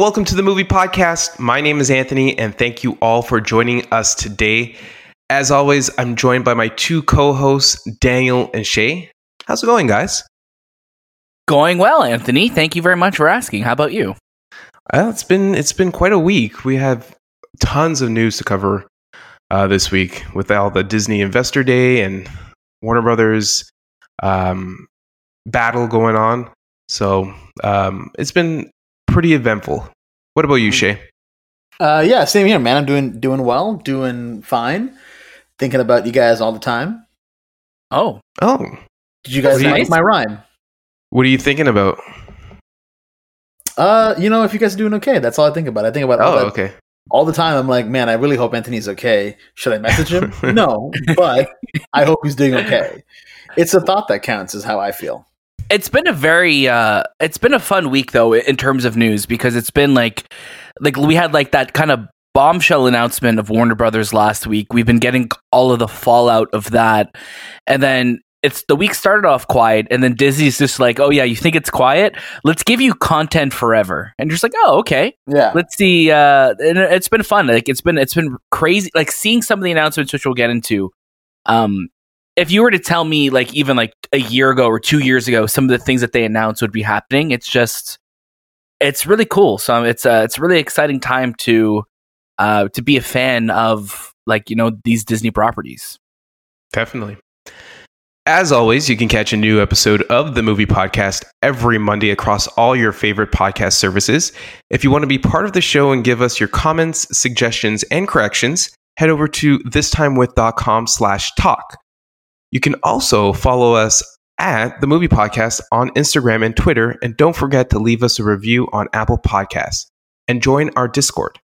and welcome to the movie podcast. My name is Anthony, and thank you all for joining us today. As always, I'm joined by my two co hosts, Daniel and Shay. How's it going, guys? Going well, Anthony. Thank you very much for asking. How about you? Uh, it's been it's been quite a week. We have tons of news to cover uh, this week with all the Disney Investor Day and Warner Brothers um, battle going on. So um, it's been pretty eventful. What about you, Shay? Uh, yeah, same here, man. I'm doing doing well, doing fine. Thinking about you guys all the time. Oh, Oh, Did you guys What do like my rhyme? what are you thinking about? Uh, you know, if you guys are doing okay, that's all I think about. I think about all, Oh, that, okay. all the time. I'm like, man, I really hope Anthony's okay. Should I message him? no, but I hope he's doing okay. It's a thought that counts, is how I feel. It's been a very uh it's been a fun week though in terms of news because it's been like like we had like that kind of bombshell announcement of Warner Brothers last week. We've been getting all of the fallout of that. And then it's the week started off quiet and then Disney's just like, "Oh yeah, you think it's quiet? Let's give you content forever." And you're just like, "Oh, okay." Yeah, let's see uh and it's been fun like it's been it's been crazy like seeing some of the announcements which we'll get into um if you were to tell me like even like a year ago or two years ago some of the things that they announced would be happening it's just it's really cool so it's uh it's a really exciting time to uh to be a fan of like you know these disney properties Definitely. As always, you can catch a new episode of the movie podcast every Monday across all your favorite podcast services. If you want to be part of the show and give us your comments, suggestions, and corrections, head over to thistimewith.com slash talk. You can also follow us at the movie podcast on Instagram and Twitter, and don't forget to leave us a review on Apple Podcasts and join our Discord.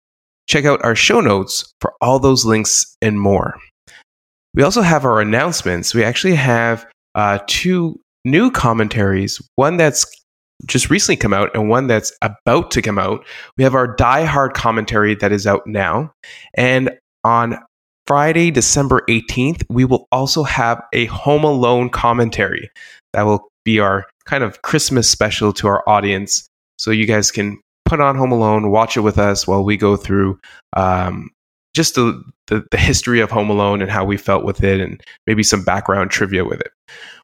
Check out our show notes for all those links and more. We also have our announcements. We actually have uh, two new commentaries one that's just recently come out and one that's about to come out. We have our Die Hard commentary that is out now. And on Friday, December 18th, we will also have a Home Alone commentary. That will be our kind of Christmas special to our audience. So you guys can put on Home Alone, watch it with us while we go through um, just the, the, the history of Home Alone and how we felt with it and maybe some background trivia with it.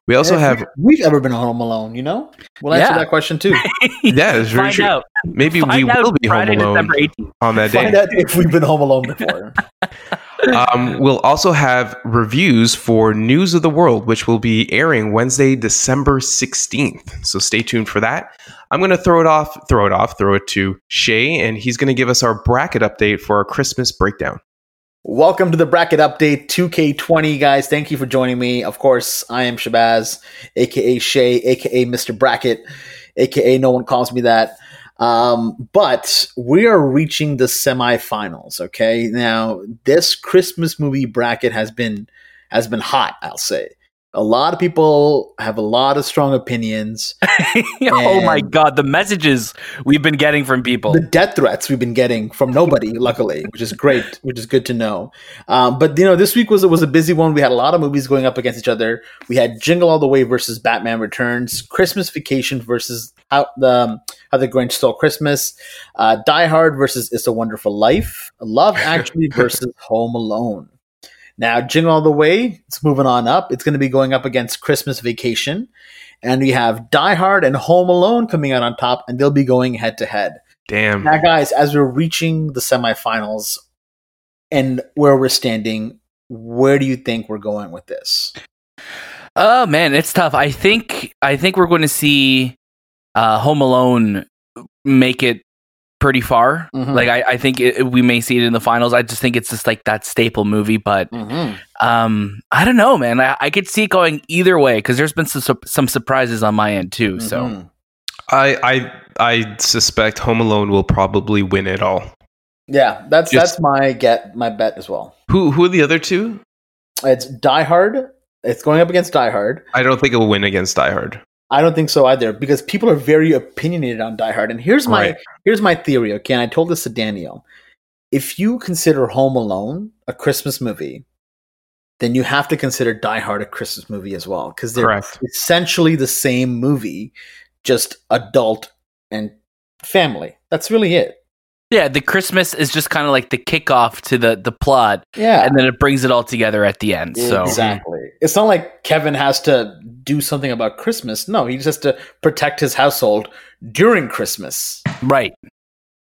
We also If have, we've ever been home alone, you know. We'll answer Yeah. that question too. yeah, it's very find true. out Maybe find we out will be Home Alone on that Find day. out if we've been home alone before. um, we'll also have reviews for News of the World, which will be airing Wednesday, December 16th. So stay tuned for that. I'm going to throw it off, throw it off, throw it to Shay, and he's going to give us our bracket update for our Christmas breakdown. Welcome to the bracket update 2K20, guys. Thank you for joining me. Of course, I am Shahbaz, aka Shay, aka Mr. Bracket, aka no one calls me that. Um, but we are reaching the semifinals. Okay, now this Christmas movie bracket has been has been hot. I'll say a lot of people have a lot of strong opinions. oh my god the messages we've been getting from people the death threats we've been getting from nobody, luckily, which is great, which is good to know. Um, but you know, this week was was a busy one. We had a lot of movies going up against each other. We had Jingle All the Way versus Batman Returns, Christmas Vacation versus How the um, How the Grinch Stole Christmas, uh, Die Hard versus It's a Wonderful Life, Love Actually versus Home Alone. Now, Jingle All the Way, it's moving on up. It's going to be going up against Christmas Vacation. And we have Die Hard and Home Alone coming out on top, and they'll be going head to head. Damn. Now, guys, as we're reaching the semifinals and where we're standing, where do you think we're going with this? Oh man, it's tough. I think I think we're going to see uh, Home Alone make it pretty far. Mhm. Like I, I think it, we may see it in the finals. I just think it's just like that staple movie. But Mm-hmm. um, I don't know, man. I, I could see it going either way because there's been some some surprises on my end too. So Mm-hmm. I, I I suspect Home Alone will probably win it all. yeah, that's Just- that's my get my bet as well. Who who are the other two? It's Die Hard. It's going up against Die Hard. I don't think it will win against Die Hard. I don't think so either because people are very opinionated on Die Hard. And here's my Right. here's my theory. Okay, and I told this to Daniel. If you consider Home Alone a Christmas movie, then you have to consider Die Hard a Christmas movie as well because they're Correct. essentially the same movie, just adult and family. That's really it. Yeah, the Christmas is just kind of like the kickoff to the the plot, Yeah, and then it brings it all together at the end. So exactly. It's not like Kevin has to do something about Christmas. No, he just has to protect his household during Christmas. right,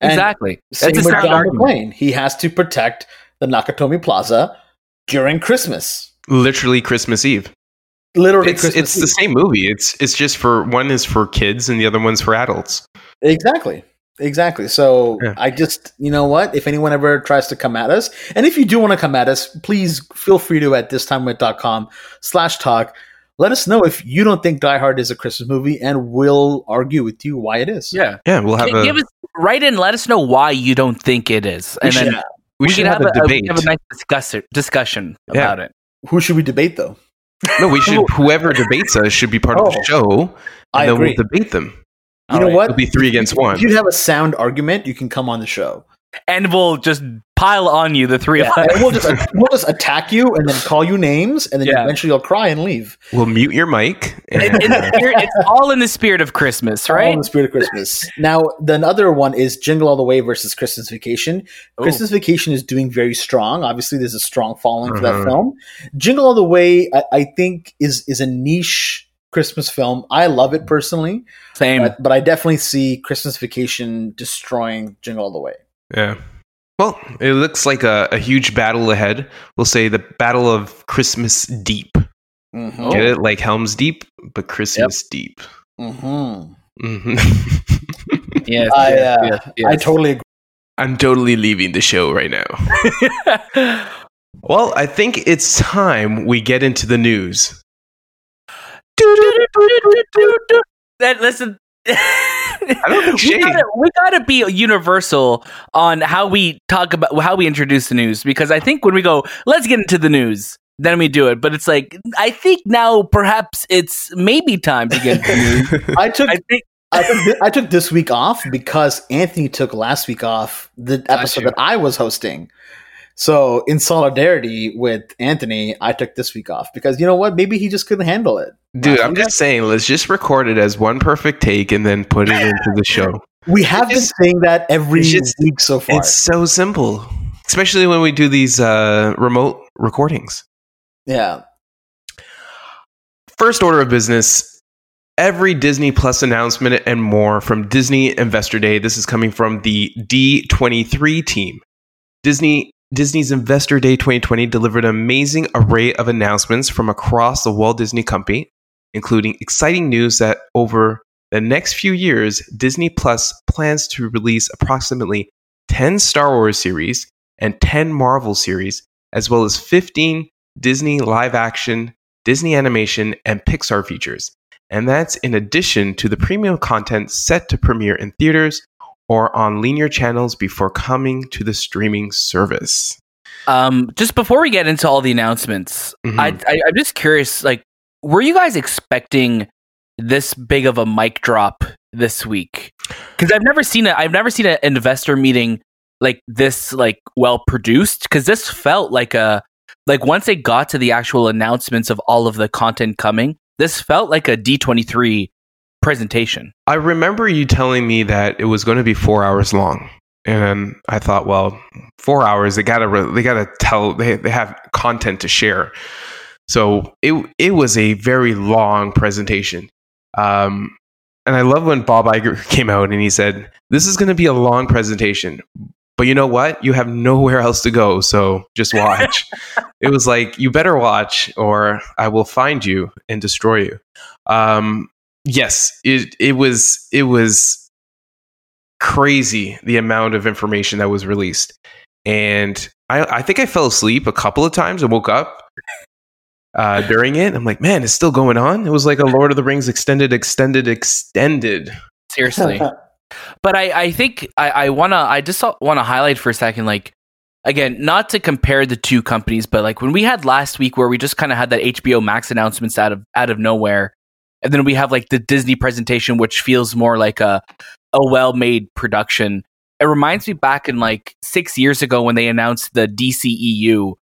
And exactly. Same That's a with sound John argument. McClane. He has to protect the Nakatomi Plaza during Christmas. Literally Christmas Eve. Literally, It's Christmas it's the same movie. It's it's just for one is for kids and the other one's for adults. Exactly. Exactly. So Yeah. I just, you know what? If anyone ever tries to come at us, and if you do want to come at us, please feel free to at thistimewith.com slash talk. Let us know if you don't think Die Hard is a Christmas movie, and we'll argue with you why it is. Yeah, Yeah, we'll have Gi- a give us write in. Let us know why you don't think it is, We and should- then we, should have, a, we debate. have a nice discuss- discussion Yeah. about it. who should we debate though? no, we should. Whoever debates us should be part of the Oh, show. And I then agree. we'll debate them. You know Alright. what? It'll be three against one. If you have a sound argument, you can come on the show. And we'll just pile on you, the three Yeah, of us. we'll just we'll just attack you and then call you names, and then Yeah. eventually you'll cry and leave. We'll mute your mic. And, in the spirit- it's all in the spirit of Christmas, All right? in the spirit of Christmas. now, the other one is Jingle All the Way versus Christmas Vacation. Ooh. Christmas Vacation is doing very strong. Obviously, there's a strong following for that Mhm. film. Jingle All the Way, I, I think, is is a niche Christmas film. I love it personally, Same. but, but I definitely see Christmas Vacation destroying Jingle All the Way. yeah. Well, it looks like a, a huge battle ahead. We'll say the battle of Christmas Deep. Mm-hmm. Get it? Like Helm's Deep, but Christmas Deep. Mm-hmm. hmm Yes, I, uh, yes, yes. I totally agree. I'm totally leaving the show right now. Well, I think it's time we get into the news. That listen. don't we, gotta, we gotta be universal on how we talk about how we introduce the news because I think when we go, let's get into the news, then we do it. But it's like I think now perhaps it's maybe time to get into the news. I took I think I took, I took this week off because Anthony took last week off the episode that I was hosting. So, in solidarity with Anthony, I took this week off because you know what? Maybe he just couldn't handle it. Dude, I'm just saying, let's just record it as one perfect take and then put it into the show. we have been just- saying that every it's just- week so far. It's so simple, especially when we do these uh, remote recordings. yeah. First order of business every Disney Plus announcement and more from Disney Investor Day. This is coming from the D23 team. Disney Disney's Investor Day 2020 delivered an amazing array of announcements from across the Walt Disney Company, including exciting news that over the next few years, Disney Plus plans to release approximately 10 Star Wars series and 10 Marvel series, as well as 15 Disney live action, Disney animation, and Pixar features. And that's in addition to the premium content set to premiere in theaters or on linear channels before coming to the streaming service. um, just before we get into all the announcements, Mhm. I, I I'm just curious. Like, were you guys expecting this big of a mic drop this week? Because I've never seen it. I've never seen an investor meeting like this, like well produced. Because this felt like a like once they got to the actual announcements of all of the content coming, this felt like a D twenty three presentation. I remember you telling me that it was going to be four hours long, and I thought, well, four hours. They gotta, re- they gotta tell. They they have content to share, so it it was a very long presentation. Um, and I love when Bob Iger came out and he said, "This is going to be a long presentation." But you know what? You have nowhere else to go, so just watch. it was like you better watch, or I will find you and destroy you. Um, yes, it it was it was crazy the amount of information that was released, and I I think I fell asleep a couple of times and woke up uh, during it. I'm like, man, it's still going on. It was like a Lord of the Rings extended, extended, extended. Seriously. but I, I think I, I wanna I just want to highlight for a second, like again, not to compare the two companies, but like when we had last week where we just kind of had that HBO Max announcements out of out of nowhere, and then we have like the Disney presentation, which feels more like a a well made production. It reminds me back in like six years ago when they announced the DCEU.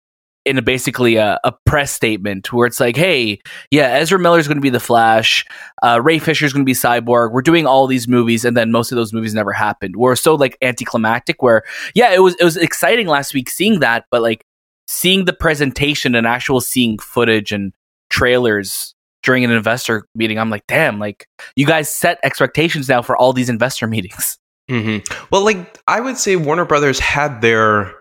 in a, basically a, a, press statement where it's like, hey, yeah, Ezra Miller is going to be the Flash, uh, Ray Fisher is going to be Cyborg. We're doing all these movies, and then most of those movies never happened. We're so like anticlimactic. Where yeah, it was it was exciting last week seeing that, but like seeing the presentation and actual seeing footage and trailers during an investor meeting, I'm like, damn, like you guys set expectations now for all these investor meetings. Mm-hmm. Well, like I would say, Warner Brothers had their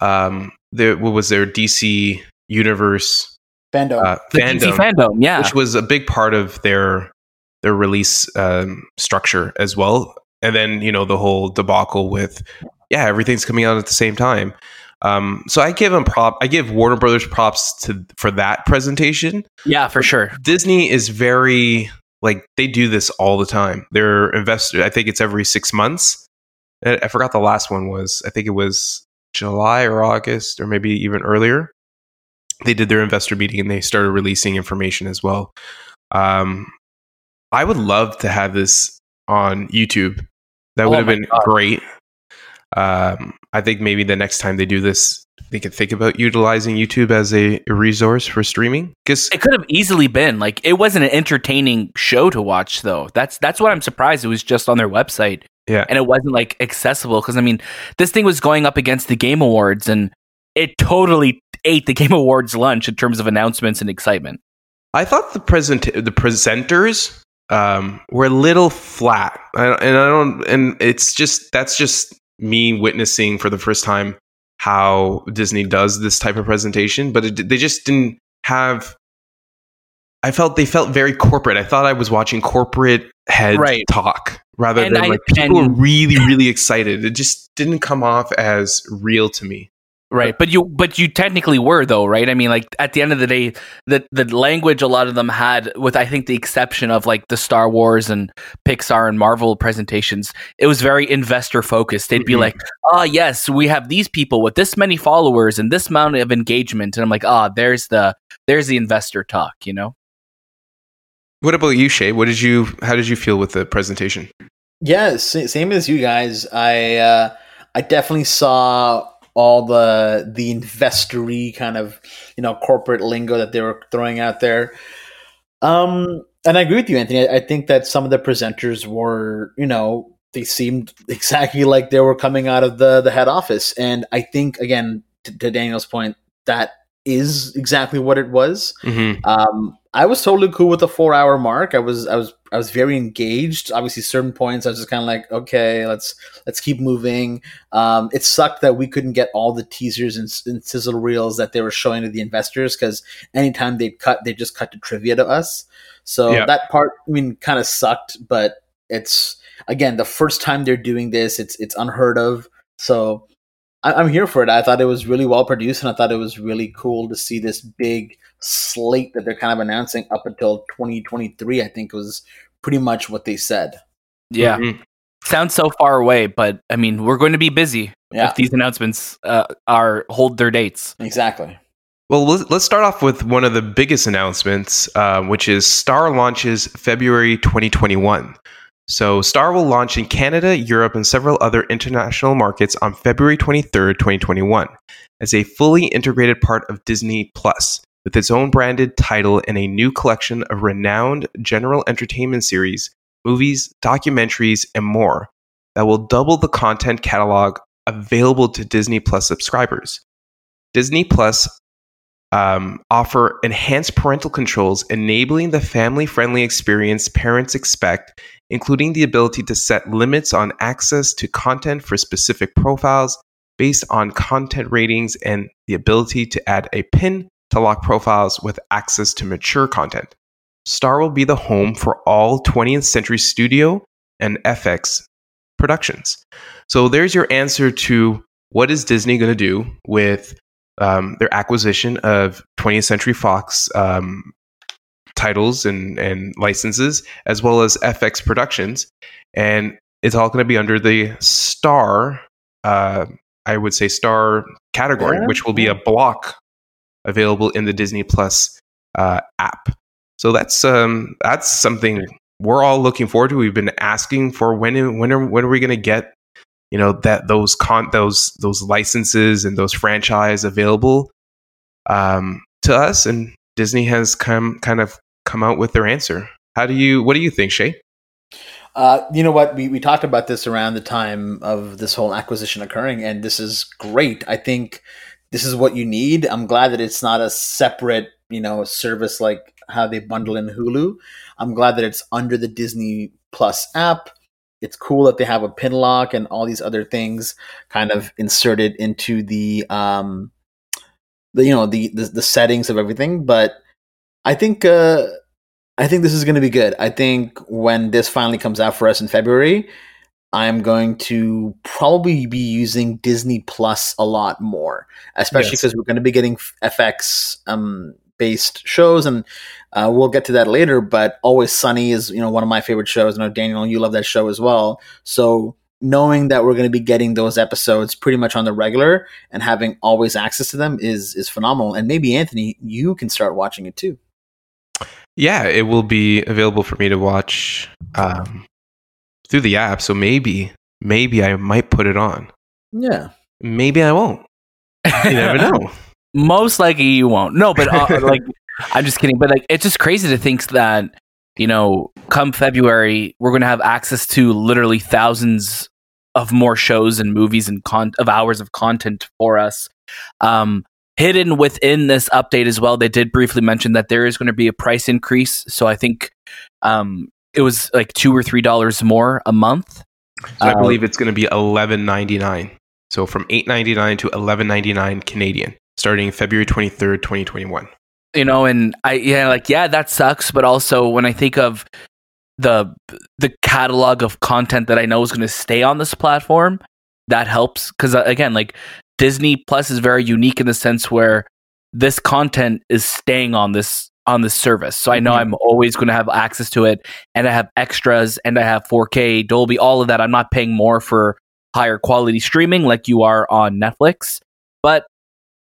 um, their what was their DC universe fandom, uh, fandom, DC fandom, yeah, which was a big part of their their release um, structure as well. And then you know the whole debacle with yeah, everything's coming out at the same time. Um, so I give them prop. I give Warner Brothers props to for that presentation. Yeah, for sure. Disney is very like they do this all the time. They're invested. I think it's every six months. I forgot the last one was. I think it was July or August or maybe even earlier. They did their investor meeting and they started releasing information as well. Um, I would love to have this on YouTube. That would oh have been God. great. Um, I think maybe the next time they do this, they could think about utilizing YouTube as a, a resource for streaming. Because it could have easily been like it wasn't an entertaining show to watch, though. That's that's what I'm surprised. It was just on their website. Yeah. And it wasn't like accessible because I mean, this thing was going up against the Game Awards and it totally ate the Game Awards lunch in terms of announcements and excitement. I thought the present the presenters um, were a little flat, I, and I don't, and it's just that's just me witnessing for the first time how Disney does this type of presentation, but it, they just didn't have. I felt they felt very corporate. I thought I was watching corporate head right. talk rather and than I, like people were really really excited. It just didn't come off as real to me. Right, but you but you technically were though, right? I mean, like at the end of the day, the the language a lot of them had, with I think the exception of like the Star Wars and Pixar and Marvel presentations, it was very investor focused. They'd be mm-hmm. like, "Ah, oh, yes, we have these people with this many followers and this amount of engagement," and I'm like, "Ah, oh, there's the there's the investor talk," you know. What about you, Shay? What did you? How did you feel with the presentation? Yeah, same as you guys. I uh, I definitely saw all the the investory kind of you know corporate lingo that they were throwing out there. Um, and I agree with you, Anthony. I, I think that some of the presenters were, you know, they seemed exactly like they were coming out of the the head office, and I think again to, to Daniel's point that is exactly what it was. Mm-hmm. Um, I was totally cool with the four hour mark. I was I was I was very engaged. Obviously, certain points I was just kind of like, okay, let's let's keep moving. Um, it sucked that we couldn't get all the teasers and, and sizzle reels that they were showing to the investors because anytime they'd cut, they just cut to trivia to us. So yeah. that part, I mean, kind of sucked. But it's again the first time they're doing this. It's it's unheard of. So I, am here for it. I thought it was really well produced, and I thought it was really cool to see this big slate that they're kind of announcing up until 2023. I think was pretty much what they said. Yeah, mm-hmm. sounds so far away, but I mean, we're going to be busy yeah. if these announcements uh, are hold their dates. Exactly. Well, let's start off with one of the biggest announcements, uh, which is Star launches February 2021. So, Star will launch in Canada, Europe, and several other international markets on February 23rd, 2021, as a fully integrated part of Disney Plus, with its own branded title and a new collection of renowned general entertainment series, movies, documentaries, and more that will double the content catalog available to Disney Plus subscribers. Disney Plus um, offer enhanced parental controls, enabling the family friendly experience parents expect, including the ability to set limits on access to content for specific profiles based on content ratings and the ability to add a pin to lock profiles with access to mature content. Star will be the home for all 20th Century Studio and FX productions. So there's your answer to what is Disney going to do with um, their acquisition of 20th Century Fox um, titles and, and licenses, as well as FX Productions. And it's all going to be under the Star, uh, I would say, Star category, yeah. which will be a block available in the Disney Plus uh, app. So that's um, that's something we're all looking forward to. We've been asking for when when are when are we going to get you know that those con those those licenses and those franchise available um, to us, and Disney has come kind of come out with their answer. How do you? What do you think, Shay? Uh, you know what? We, we talked about this around the time of this whole acquisition occurring, and this is great. I think this is what you need. I'm glad that it's not a separate, you know, service like how they bundle in Hulu. I'm glad that it's under the Disney Plus app. It's cool that they have a pin lock and all these other things kind of inserted into the um the you know the the, the settings of everything. But I think uh I think this is going to be good. I think when this finally comes out for us in February, I'm going to probably be using Disney Plus a lot more, especially Yes. because we're going to be getting FX um, based shows, and uh, we'll get to that later. But Always Sunny is you know one of my favorite shows. I know Daniel, you love that show as well. So knowing that we're going to be getting those episodes pretty much on the regular and having always access to them is is phenomenal. And maybe Anthony, you can start watching it too. Yeah, it will be available for me to watch um, through the app. So maybe, maybe I might put it on. Yeah. Maybe I won't. You never know. Most likely you won't. No, but uh, like I'm just kidding. But like it's just crazy to think that you know, come February, we're going to have access to literally thousands of more shows and movies and con- of hours of content for us. Um, hidden within this update as well, they did briefly mention that there is going to be a price increase. So I think um, it was like two or three dollars more a month. So I Uh, believe it's going to be eleven ninety nine. So from eight ninety nine to eleven ninety nine Canadian, starting February twenty third, twenty twenty one. you know and i yeah like yeah that sucks but also when i think of the the catalog of content that i know is going to stay on this platform that helps because again like disney plus is very unique in the sense where this content is staying on this on the service so i know Mhm. i'm always going to have access to it and i have extras and i have 4k dolby all of that i'm not paying more for higher quality streaming like you are on netflix but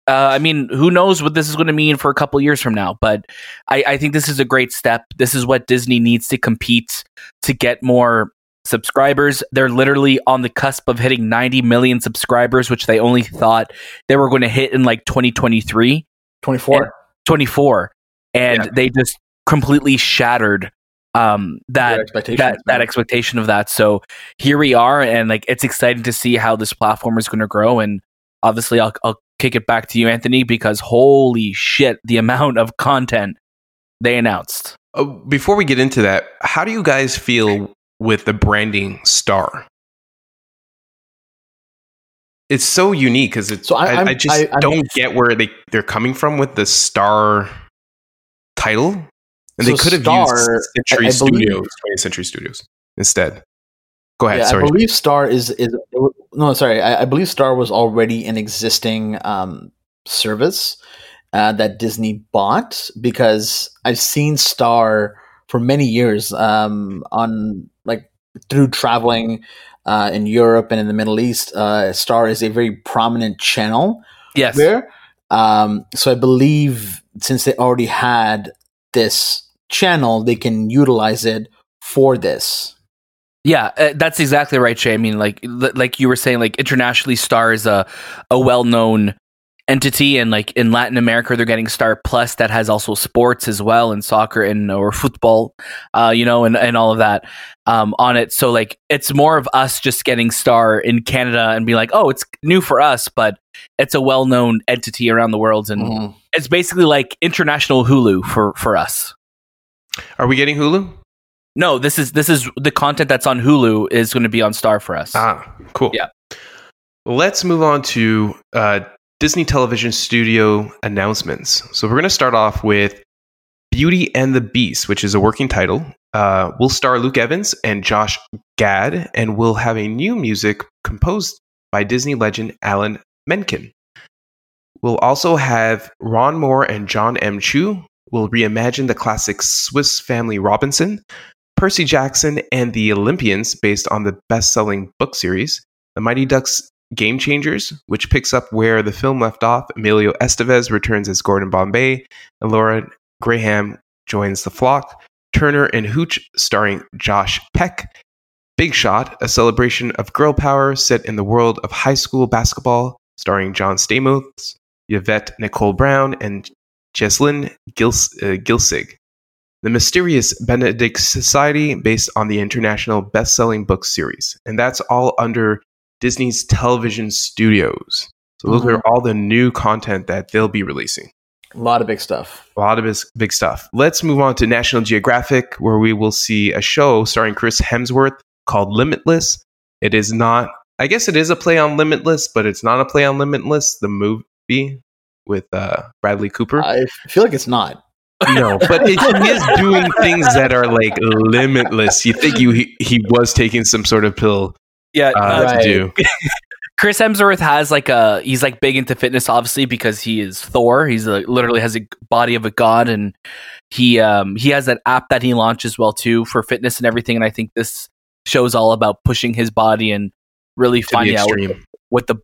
uh, I mean, who knows what this is going to mean for a couple years from now? But I, I think this is a great step. This is what Disney needs to compete to get more subscribers. They're literally on the cusp of hitting 90 million subscribers, which they only thought they were going to hit in like 2023, 24. 24. And Yeah. they just completely shattered um, that that that expectation of that. So here we are, and like it's exciting to see how this platform is going to grow. And obviously, I'll I'll kick it back to you, Anthony, because holy shit, the amount of content they announced. Uh, before we get into that, how do you guys feel with the branding star? It's so unique because it's. So I- I, I'm- just I- I'm- don't get where they they're coming from with the star title, and they could have Star, used Century I- I Studios, 20th Century Studios instead. Go ahead. Yeah, sorry. I believe Star is is no, sorry. I, I believe Star was already an existing um, service uh, that Disney bought because I've seen Star for many years um, on like through traveling uh, in Europe and in the Middle East. Uh, Star is a very prominent channel Yes, there. Um, so I believe since they already had this channel, they can utilize it for this. Yeah, uh, that's exactly right, Shay. I mean, like like you were saying, like internationally, Star is a a well known entity, and like in Latin America, they're getting Star Plus that has also sports as well, and soccer and or football, uh, you know, and and all of that um, on it. So like, it's more of us just getting Star in Canada and be like, oh, it's new for us, but it's a well known entity around the world, and Mhm. It's basically like international Hulu for for us. Are we getting Hulu? No, this is this is the content that's on Hulu is going to be on Star for us. Ah, cool. Yeah. Let's move on to uh, Disney Television Studio announcements. So we're going to start off with Beauty and the Beast, which is a working title. Uh, we'll star Luke Evans and Josh Gad, and we'll have a new music composed by Disney legend Alan Menken. We'll also have Ron Moore and Jon M. Chu will reimagine the classic Swiss Family Robinson, Percy Jackson and the Olympians, based on the best selling book series, The Mighty Ducks Game Changers, which picks up where the film left off. Emilio Estevez returns as Gordon Bombay, and Lauren Graham joins the flock. Turner and Hooch, starring Josh Peck. Big Shot, a celebration of girl power set in the world of high school basketball, starring John Stamos. Yvette Nicole Brown, and Jessalyn Gils- uh, Gilsig. The Mysterious Benedict Society, based on the international best selling book series. And that's all under Disney's television studios. So those Mhm. are all the new content that they'll be releasing. A lot of big stuff. A lot of big, big stuff. Let's move on to National Geographic, where we will see a show starring Chris Hemsworth called Limitless. It is not, I guess it is a play on Limitless, but it's not a play on Limitless, the movie with uh, Bradley Cooper. I feel like it's not. no, but it, he is doing things that are like limitless. You think you, he, he was taking some sort of pill Yeah, uh, uh, Right. to do. Chris Hemsworth has like a he's like big into fitness, obviously because he is Thor. He's a, literally has a body of a god, and he um he has that app that he launched as well too for fitness and everything. And I think this show's all about pushing his body and really To finding out what, what the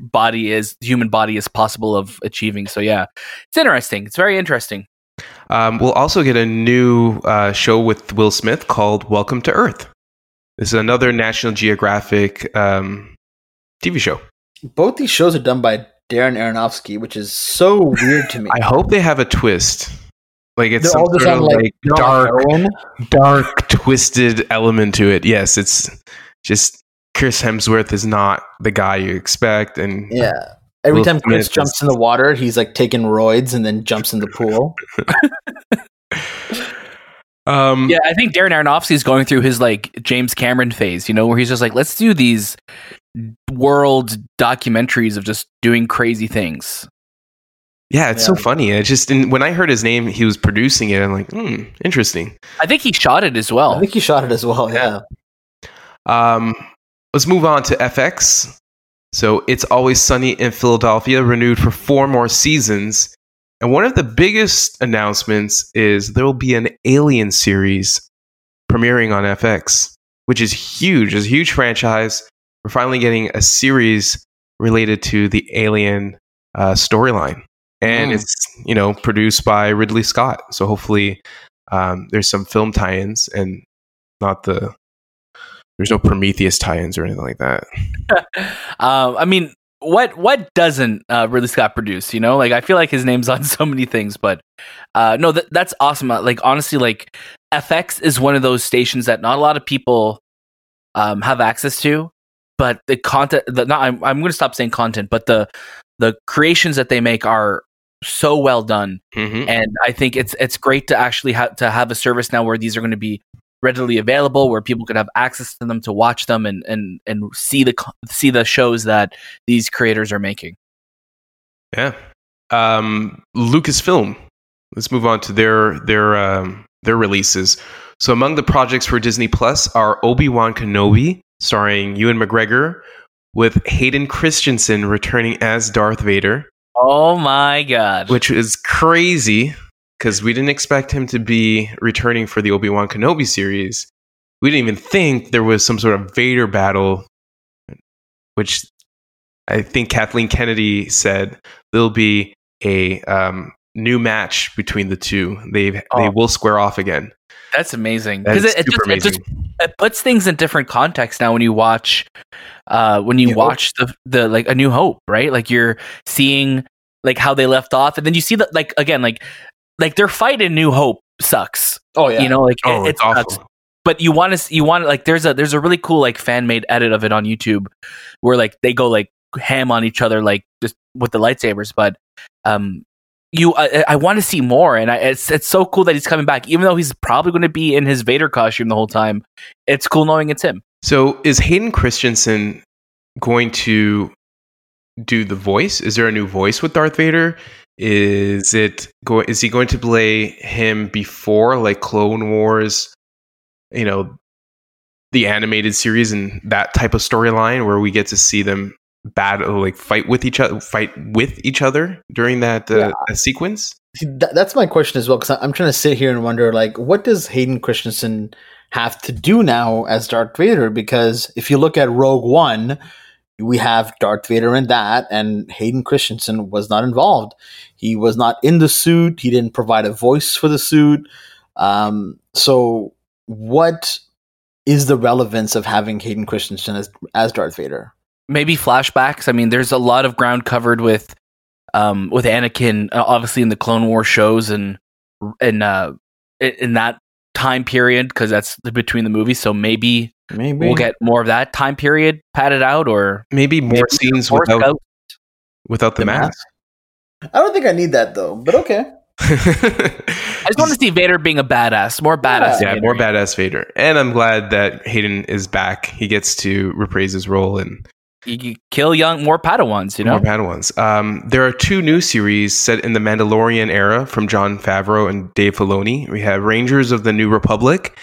body is, human body is possible of achieving. So yeah, it's interesting. It's very interesting. Um, we'll also get a new uh, show with Will Smith called Welcome to Earth. This is another National Geographic um, TV show. Both these shows are done by Darren Aronofsky, which is so weird to me. I hope they have a twist. Like it's They're some all sort of like, like dark, dark, twisted element to it. Yes, it's just Chris Hemsworth is not the guy you expect, and Yeah. Every Will time Chris Smith jumps is- in the water, he's like taking roids and then jumps in the pool. um, Yeah, I think Darren Aronofsky is going through his like James Cameron phase, you know, where he's just like, let's do these world documentaries of just doing crazy things. yeah, it's so funny. It just and when I heard his name, he was producing it. I'm like, hmm, interesting. I think he shot it as well. I think he shot it as well. Yeah. Um, let's move on to FX. So it's always sunny in Philadelphia, renewed for four more seasons. And one of the biggest announcements is there will be an Alien series premiering on FX, which is huge. It's a huge franchise. We're finally getting a series related to the Alien uh, storyline, and Mm. it's you know produced by Ridley Scott. So hopefully, um, there's some film tie-ins and not the there's no Prometheus tie-ins or anything like that. um, I mean, what what doesn't uh, Ridley Scott produce? You know, like I feel like his name's on so many things, but uh, no, that, that's awesome. Uh, Like honestly, like FX is one of those stations that not a lot of people um, have access to, but the content, the, not, I'm I'm going to stop saying content, but the the creations that they make are so well done Mm-hmm. and I think it's it's great to actually have to have a service now where these are going to be readily available, where people could have access to them to watch them and and and see the see the shows that these creators are making. Yeah. Um, Lucasfilm. Let's move on to their their um, their releases. So among the projects for Disney Plus are Obi Wan Kenobi, starring Ewan McGregor, with Hayden Christensen returning as Darth Vader, Oh my god! which is crazy because we didn't expect him to be returning for the Obi Wan Kenobi series. We didn't even think there was some sort of Vader battle, which I think Kathleen Kennedy said there'll be a um, new match between the two. They they Oh. will square off again. That's amazing That because is it, it, just, it puts things in different context now when you watch uh when you New watch the the like a new hope right like you're seeing like how they left off and then you see that like again like like their fight in new hope sucks Oh yeah. you know like oh, it, it it's awful. sucks but you want to you want like there's a there's a really cool like fan made edit of it on YouTube where like they go like ham on each other like just with the lightsabers but um you I, I want to see more and I, it's it's so cool that he's coming back even though he's probably going to be in his Vader costume the whole time it's cool knowing it's him So is Hayden Christensen going to do the voice? Is there a new voice with Darth Vader? Is it go is he going to play him before like Clone Wars, you know, the animated series and that type of storyline where we get to see them battle like fight with each other fight with each other during that uh, Yeah. that sequence? That's my question as well because I'm trying to sit here and wonder like what does Hayden Christensen have to do now as Darth Vader because if you look at Rogue One we have Darth Vader in that and Hayden Christensen was not involved. He was not in the suit. He didn't provide a voice for the suit. Um, so what is the relevance of having Hayden Christensen as as Darth Vader? Maybe flashbacks. I mean there's a lot of ground covered with um, with Anakin, uh, obviously in the Clone War shows and and uh, in that time period because that's between the movies. So maybe Maybe we'll get more of that time period padded out, or Maybe more maybe scenes without Ghost. without the, The mask. I don't think I need that though, but okay. I just want to see Vader being a badass, more badass. yeah, Vader. more badass Vader. And I'm glad that Hayden is back. He gets to reprise his role and You, you kill young, more Padawans. You know, more Padawans. Um, there are two new series set in the Mandalorian era from Jon Favreau and Dave Filoni. We have Rangers of the New Republic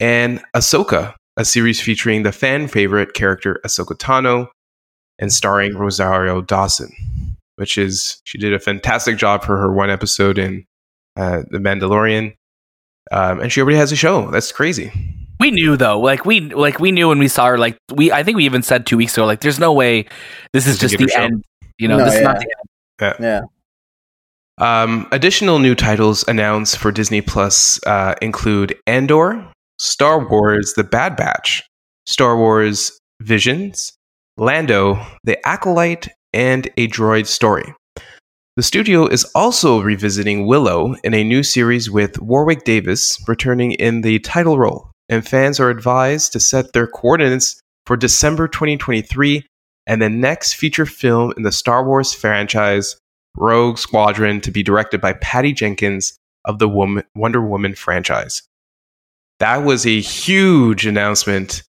and Ahsoka, a series featuring the fan favorite character Ahsoka Tano and starring Rosario Dawson, which is she did a fantastic job for her one episode in uh, the Mandalorian, um, and she already has a show. That's crazy. we knew though, like we like we knew when we saw her. Like we, I think we even said two weeks ago, like there's no way this is This is a just the good show. end. You know, No, this is not the end. Yeah. Um, additional new titles announced for Disney Plus uh, include Andor, Star Wars: The Bad Batch, Star Wars Visions, Lando, The Acolyte, and A Droid Story. The studio is also revisiting Willow in a new series with Warwick Davis returning in the title role, and fans are advised to set their coordinates for December 2023 and the next feature film in the Star Wars franchise, Rogue Squadron, to be directed by Patty Jenkins of the Wonder Woman franchise. That was a huge announcement.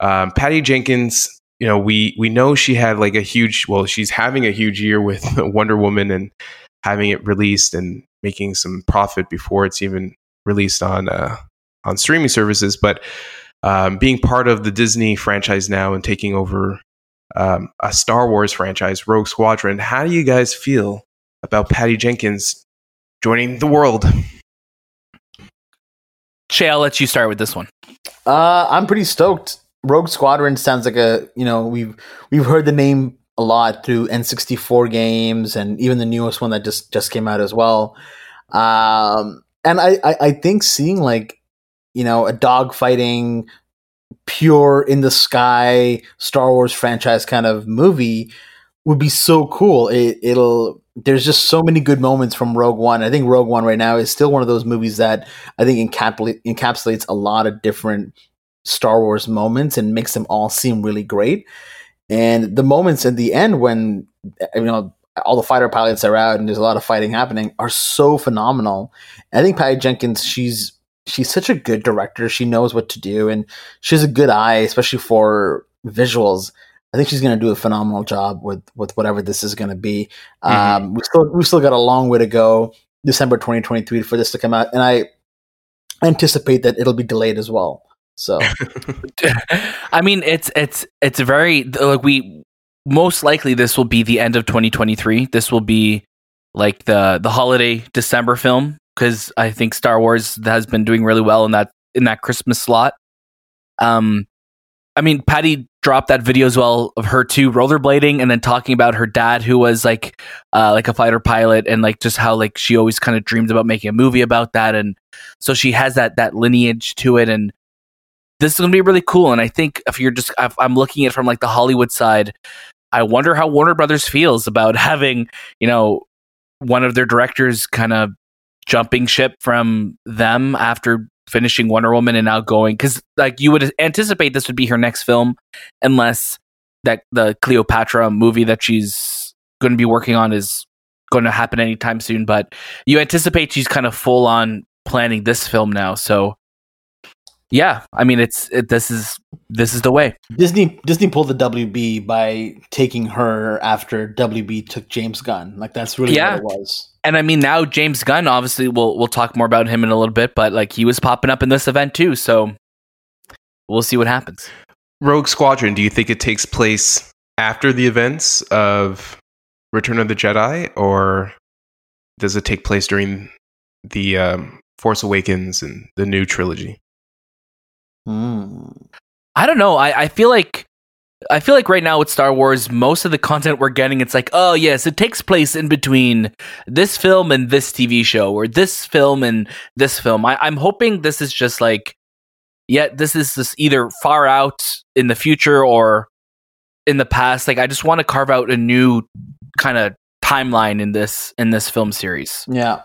Um, Patty Jenkins, you know, we we know she had like a huge, well, she's having a huge year with Wonder Woman and having it released and making some profit before it's even released on uh, on streaming services. But um, being part of the Disney franchise now and taking over um, a Star Wars franchise, Rogue Squadron. How do you guys feel about Patty Jenkins joining the world? Shay, I'll let you start with this one. Uh, I'm pretty stoked. Rogue Squadron sounds like a you know we've we've heard the name a lot through N64 games and even the newest one that just just came out as well. Um, and I, I I think seeing like you know a dog fighting pure in the sky Star Wars franchise kind of movie would be so cool. It, it'll there's just so many good moments from Rogue One. I think Rogue One right now is still one of those movies that I think encapsulate, encapsulates a lot of different Star Wars moments and makes them all seem really great. And the moments at the end when you know all the fighter pilots are out and there's a lot of fighting happening are so phenomenal. I think Patty Jenkins, she's she's such a good director. She knows what to do and she has a good eye, especially for visuals. I think she's going to do a phenomenal job with with whatever this is going to be. Um, we still we still got a long way to go, December 2023 for this to come out, and I anticipate that it'll be delayed as well. So I mean, it's it's it's very like we most likely this will be the end of 2023. This will be like the the holiday December film because I think Star Wars has been doing really well in that in that Christmas slot. Um, I mean, Patty dropped that video as well of her too rollerblading and then talking about her dad who was like uh, like a fighter pilot and like just how like she always kind of dreamed about making a movie about that and so she has that that lineage to it and this is going to be really cool and I think if you're just if I'm looking at from like the Hollywood side I wonder how Warner Brothers feels about having you know one of their directors kind of jumping ship from them after finishing Wonder Woman and now going because like you would anticipate this would be her next film unless that the Cleopatra movie that she's going to be working on is going to happen anytime soon but you anticipate she's kind of full on planning this film now so yeah I mean it's it, this is this is the way Disney Disney pulled the WB by taking her after WB took James Gunn. Like that's really Yeah. what it was. And I mean now James Gunn obviously we'll we'll talk more about him in a little bit but like he was popping up in this event too so we'll see what happens Rogue Squadron, do you think it takes place after the events of Return of the Jedi, or does it take place during the um, Force Awakens and the new trilogy? Hmm. I don't know. I, I feel like I feel like right now with Star Wars, most of the content we're getting, it's like, oh yes, it takes place in between this film and this TV show, or this film and this film. I, I'm hoping this is just like, yeah, this is just either far out in the future or in the past. Like, I just want to carve out a new kind of timeline in this in this film series. Yeah.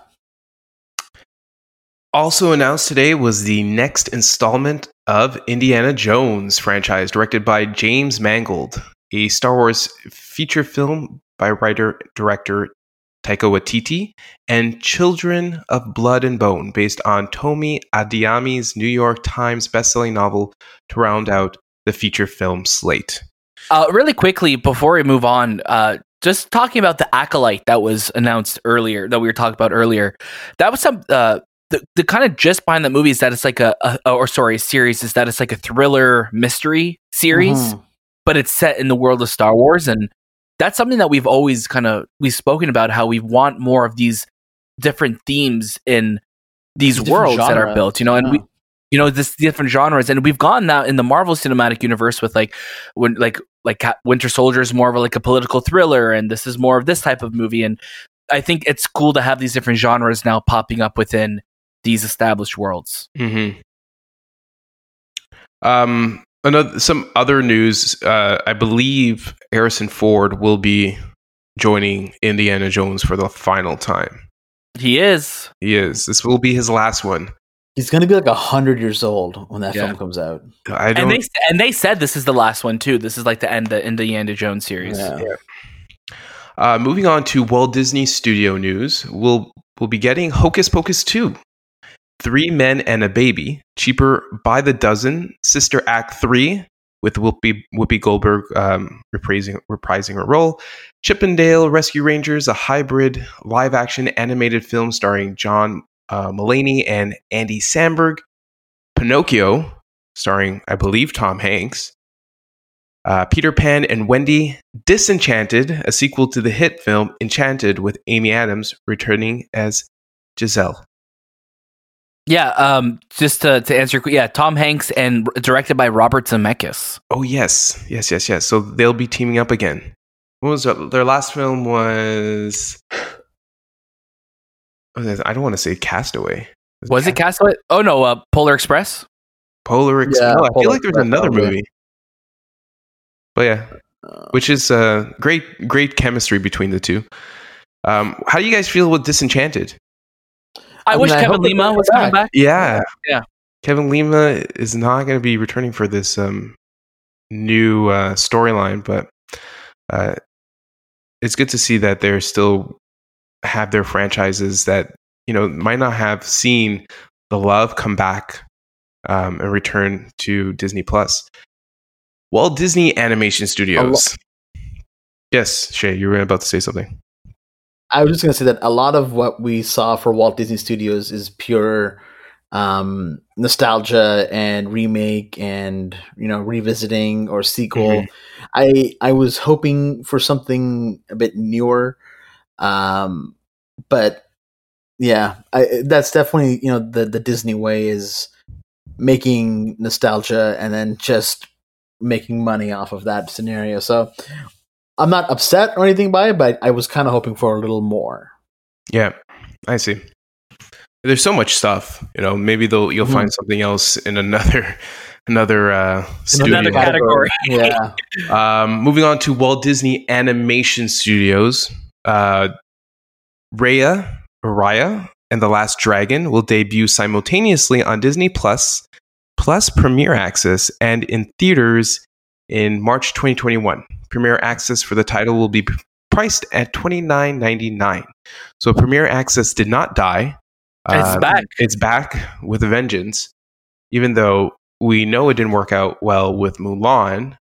Also announced today was the next installment of Indiana Jones franchise, directed by James Mangold, a Star Wars feature film by writer director Taika Waititi, and Children of Blood and Bone, based on Tomi Adeyemi's New York Times bestselling novel, to round out the feature film slate. Uh, really quickly before we move on, uh, just talking about the acolyte that was announced earlier, that we were talking about earlier. That was some uh, the the kind of just behind the movie is that it's like a, a or sorry, a series is that it's like a thriller mystery series, Mhm. but it's set in the world of Star Wars, and that's something that we've always kind of we've spoken about how we want more of these different themes in these Different worlds that are built, you know, and we you know this different genres and we've gone now in the marvel cinematic universe with like when like like winter soldier is more of a, like a political thriller and this is more of this type of movie and i think it's cool to have these different genres now popping up within these established worlds Mm-hmm. Um, another some other news. Uh, I believe Harrison Ford will be joining Indiana Jones for the final time. he is He is. This will be his last one. He's gonna be like a hundred years old when that Yeah. film comes out. I don't. and they and they said this is the last one too this is like the end of the indiana jones series Yeah. Uh, moving on to Walt Disney Studio news, we'll we'll be getting Hocus Pocus two, Three Men and a Baby, cheaper by the dozen. Sister Act three with Whoopi Whoopi Goldberg um, reprising reprising her role. Chip 'n Dale Rescue Rangers, a hybrid live action animated film starring John uh, Mulaney and Andy Samberg. Pinocchio, starring I believe Tom Hanks. Uh, Peter Pan and Wendy, Disenchanted, a sequel to the hit film Enchanted with Amy Adams returning as Giselle. Yeah um just to, to answer your que- yeah tom hanks and directed by robert zemeckis Oh yes, yes, yes, yes. So they'll be teaming up again. What was their, their last film? Was what was it? I don't want to say Castaway. was it castaway oh no uh polar express Polar Express? Yeah, no, I feel like there's Express, another probably. movie. But yeah, which is uh, great, great chemistry between the two. Um, how do you guys feel with Disenchanted? I, I wish mean, I kevin hope lima was it coming back. back Yeah. Yeah. Kevin Lima is not going to be returning for this um, new uh, storyline, but uh, it's good to see that they're still have their franchises that you know might not have seen the love come back um, and return to Disney Plus. Walt Disney Animation Studios. Yes, Shay, you were about to say something. I was just gonna say that a lot of what we saw for Walt Disney Studios is pure um, nostalgia and remake and you know revisiting or sequel. Mhm. I I was hoping for something a bit newer, um, but yeah, I, that's definitely you know the the Disney way is making nostalgia and then just making money off of that scenario. So I'm not upset or anything by it, but I was kind of hoping for a little more. Yeah, I see. There's so much stuff, you know. Maybe they'll you'll Mhm. find something else in another another uh, studio. Another category. yeah. Um, moving on to Walt Disney Animation Studios, uh, Raya, Raya, and the Last Dragon will debut simultaneously on Disney Plus, plus Premiere Access, and in theaters in March 2021. Premier Access for the title will be priced at $29.99. So Premier Access did not die. It's Uh, back. It's back with a vengeance, even though we know it didn't work out well with Mulan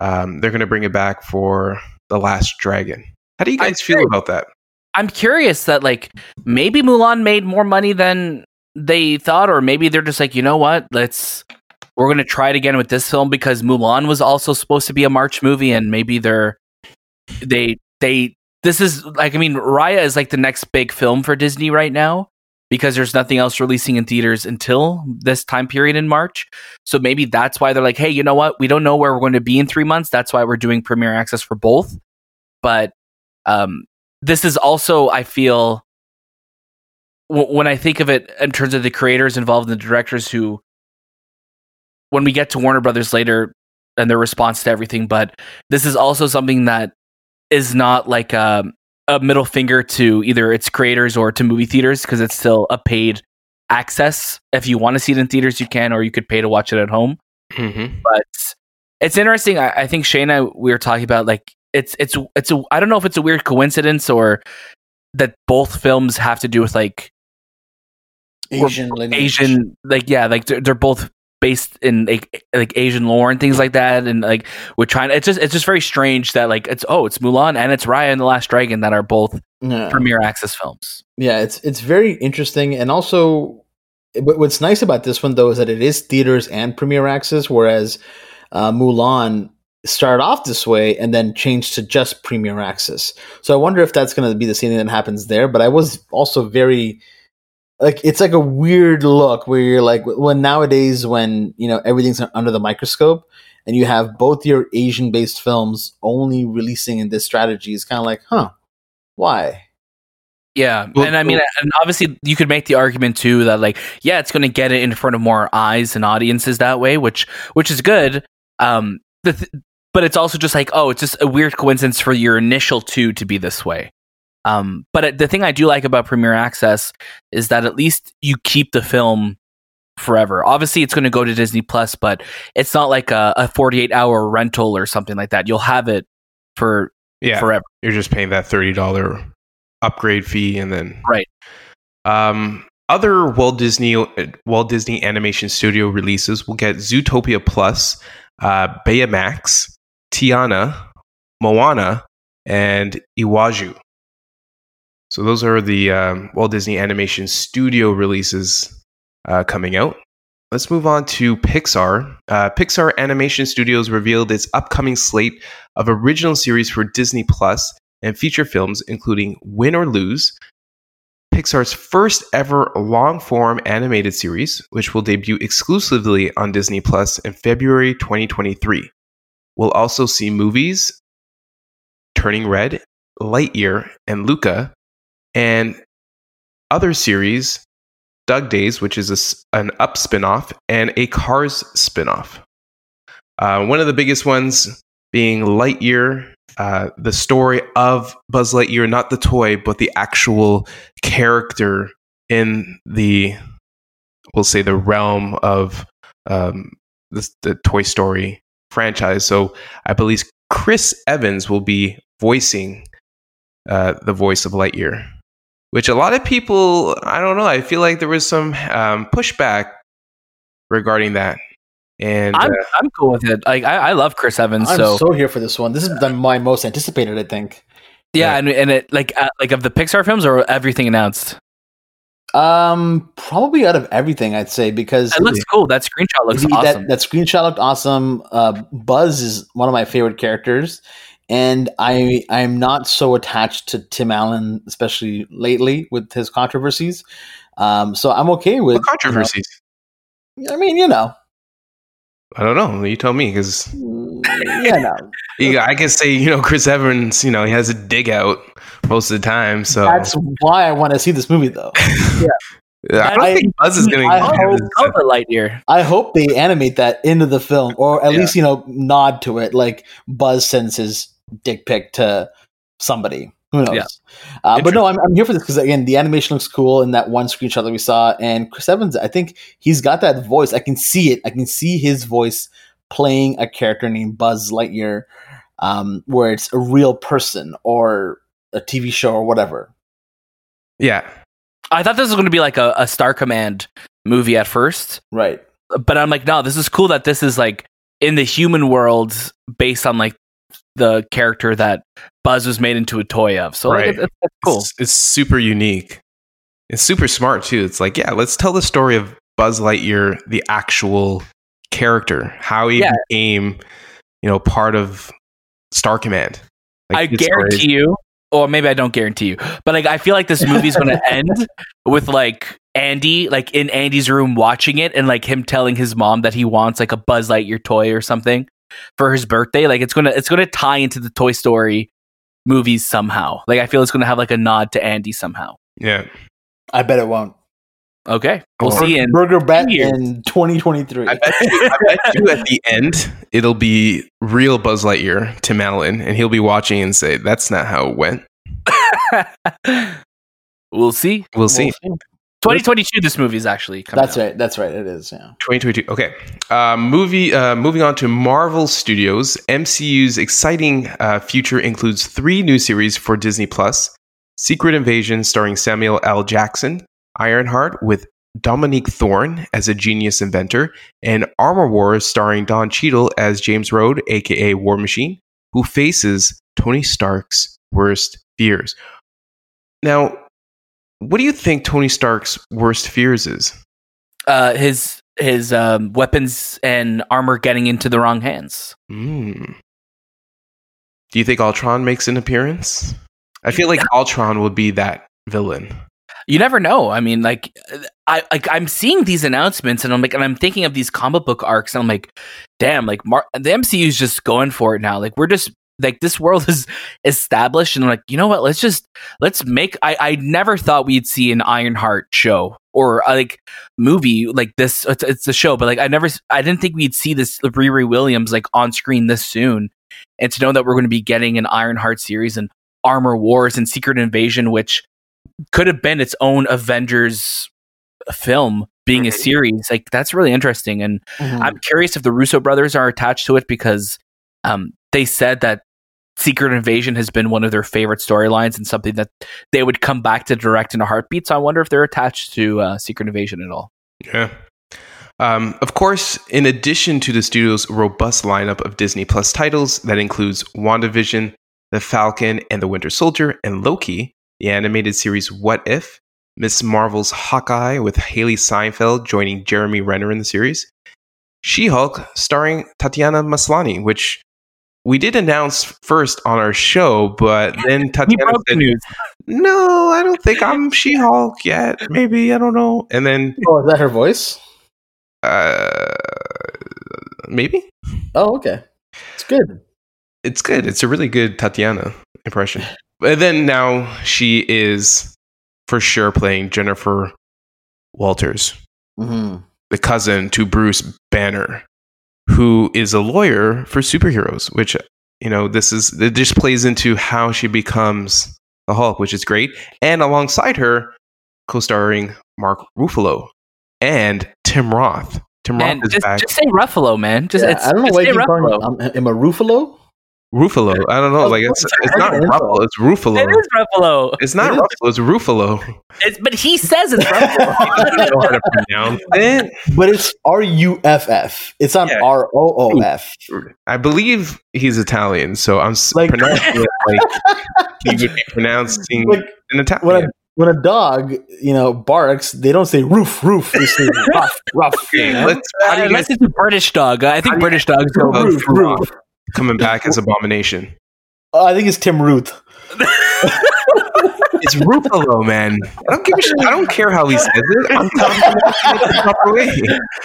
um, they're going to bring it back for the last dragon how do you I'm guys feel curious. about that I'm curious that like maybe Mulan made more money than they thought, or maybe they're just like, you know what, let's we're gonna try it again with this film because Mulan was also supposed to be a March movie, and maybe they're they they this is like I mean Raya is like the next big film for Disney right now because there's nothing else releasing in theaters until this time period in March. So maybe that's why they're like, hey, you know what, we don't know where we're going to be in three months. That's why we're doing premiere access for both. But um, this is also I feel w- when I think of it in terms of the creators involved and the directors who when we get to Warner Brothers later and their response to everything but this is also something that is not like um a middle finger to either its creators or to movie theaters because it's still a paid access. If you want to see it in theaters, you can, or you could pay to watch it at home. Mm-hmm. But it's interesting. I, I think Shayna, we were talking about like it's it's it's a I don't know if it's a weird coincidence or that both films have to do with like Asian, lineage. Asian, like yeah, like they're, they're both based in like, like Asian lore and things like that, and like we're trying. It's just it's just very strange that like it's oh it's Mulan and it's Raya and the Last Dragon that are both Yeah. premiere access films. Yeah, it's it's very interesting, and also what's nice about this one though is that it is theaters and premiere access, whereas uh, Mulan started off this way and then changed to just premiere access. So I wonder if that's going to be the same thing that happens there. But I was also very like it's like a weird look where you're like when nowadays when you know everything's under the microscope and you have both your Asian based films only releasing in this strategy is kind of like huh why Yeah, Well- and I mean, and obviously, you could make the argument too that like, yeah, it's going to get it in front of more eyes and audiences that way, which which is good. Um, the th- but it's also just like, oh, it's just a weird coincidence for your initial two to be this way. Um, but the thing I do like about Premiere Access is that at least you keep the film forever. Obviously, it's going to go to Disney Plus, but it's not like a, a forty-eight hour rental or something like that. You'll have it for Yeah, forever. you're just paying that thirty dollar upgrade fee, and then Right. Um, other Walt Disney Walt Disney Animation Studio releases will get Zootopia Plus, uh, Baymax, Tiana, Moana, and Iwaju. So those are the um, Walt Disney Animation Studio releases uh, coming out. Let's move on to Pixar. Uh, Pixar Animation Studios revealed its upcoming slate of original series for Disney Plus and feature films, including Win or Lose, Pixar's first ever long form animated series, which will debut exclusively on Disney Plus in February 2023. We'll also see movies Turning Red, Lightyear, and Luca, and other series Dug Days, which is a an Up spinoff, and a Cars spinoff. Uh, one of the biggest ones being Lightyear, uh, the story of Buzz Lightyear, not the toy, but the actual character in the, we'll say, the realm of um, the, the Toy Story franchise. So I believe Chris Evans will be voicing uh, the voice of Lightyear, which a lot of people, I don't know, I feel like there was some um, pushback regarding that. And I'm uh, I'm cool with it. Like I, I love Chris Evans, I'm so, so, here for this one. This is the, my most anticipated, I think. yeah, yeah. and and it like uh, like of the Pixar films or everything announced. Um, probably out of everything, I'd say because It looks cool. That screenshot looks that, awesome. that screenshot looked awesome. Uh, Buzz is one of my favorite characters, and I I'm not so attached to Tim Allen, especially lately with his controversies. Um, so I'm okay with what controversies? you know, I mean, you know, I don't know. You tell me, because yeah, no, I can say you know Chris Evans. You know he has a dig out most of the time. So that's why I want to see this movie, though. Yeah. I don't I- think Buzz is going to the Lightyear. I hope they animate that into the film, or at Yeah. least you know nod to it, like Buzz sends his dick pic to somebody. Who knows? Yeah. Uh, but no, I'm, I'm here for this because again, the animation looks cool in that one screenshot that we saw, and Chris Evans, I think he's got that voice. I can see it. I can see his voice playing a character named Buzz Lightyear, um, where it's a real person or a TV show or whatever. Yeah, I thought this was going to be like a, a Star Command movie at first, Right. but I'm like, no, this is cool that this is like in the human world based on like the character that Buzz was made into a toy of. So like, Right. it's, it's cool. It's, it's super unique. It's super smart too. It's like, yeah, let's tell the story of Buzz Lightyear, the actual character, how he Yeah. became, you know, part of Star Command. I his story- guarantee you, or maybe I don't guarantee you, but like I feel like this movie's going to end with like Andy, like in Andy's room watching it, and like him telling his mom that he wants like a Buzz Lightyear toy or something for his birthday. Like it's gonna it's gonna tie into the Toy Story movies somehow. Like I feel it's gonna have like a nod to Andy somehow. Yeah, I bet it won't. Okay, we'll Or- see. In Burger bet in 2023. I bet, you, I bet you at the end it'll be real Buzz Lightyear, Tim Allen, and he'll be watching and say, "That's not how it went." we'll see. We'll see. 2022. This movie is actually coming. That's out. right. That's right. It is. Yeah. 2022. Okay. Uh, movie. Uh, moving on to Marvel Studios. MCU's exciting uh, future includes three new series for Disney Plus: Secret Invasion, starring Samuel L. Jackson; Ironheart with Dominique Thorne as a genius inventor, and Armor Wars, starring Don Cheadle as James Rhodes, aka War Machine, who faces Tony Stark's worst fears. Now, what do you think Tony Stark's worst fears is? Uh, his his um, weapons and armor getting into the wrong hands. Hmm. Do you think Ultron makes an appearance? I feel like Ultron would be that villain. You never know. I mean, like, I like I'm seeing these announcements, and I'm like, and I'm thinking of these comic book arcs, and I'm like, damn, like, Mar- the MCU is just going for it now. Like, we're just like this world is established, and I'm like, you know what? Let's just let's make. I I never thought we'd see an Ironheart show or uh, like movie like this. It's, it's a show, but like I never, I didn't think we'd see this Riri Williams like on screen this soon, and to know that we're going to be getting an Ironheart series and Armor Wars and Secret Invasion, which could have been its own Avengers film being a series. Like that's really interesting, and Mhm. I'm curious if the Russo brothers are attached to it because um, they said that Secret Invasion has been one of their favorite storylines and something that they would come back to direct in a heartbeat. So I wonder if they're attached to uh, Secret Invasion at all. Yeah. Um, of course, in addition to the studio's robust lineup of Disney Plus titles that includes WandaVision, The Falcon and the Winter Soldier, and Loki, the animated series What If, Ms. Marvel's Hawkeye with Hailee Steinfeld joining Jeremy Renner in the series, She Hulk starring Tatiana Maslany, which we did announce first on our show, but then Tatiana broke the news. No, I don't think I'm She Hulk yet. Maybe, I don't know. And then Oh, is that her voice? uh, maybe Oh, okay. It's good. it's good. It's a really good Tatiana impression. And then now she is for sure playing Jennifer Walters, hmm the cousin to Bruce Banner, who is a lawyer for superheroes. Which you know, this is it just plays into how she becomes the Hulk, which is great. And alongside her, co-starring Mark Ruffalo and Tim Roth. Tim Roth Man, is just, back. just say Ruffalo, man. Just Yeah, it's, I don't know just why say you keep calling Ruffalo. him. Um, am a Ruffalo? Ruffalo. I don't know. Oh, Like it's it's it's not info. Ruffalo. It's Ruffalo. It is Ruffalo. It's not It is. Ruffalo. It's Ruffalo. It's, but he says it's I don't Ruffalo. know how to pronounce it. But it's R U F F. It's not Yeah. R O O F. I believe he's Italian, so I'm s Like- pronouncing it like he would be pronouncing Like an when Italian. a when a dog, you know, barks, they don't say roof, roof. They say rough, rough. Okay, you know? let's. How do you Unless guys it's a British dog. I think British dogs go Oh, roof, roof. Coming back as Abomination? Oh, I think it's Tim Ruth. It's Ruffalo, man. I don't give a shit. I don't care how he says it. I'm telling you the proper way.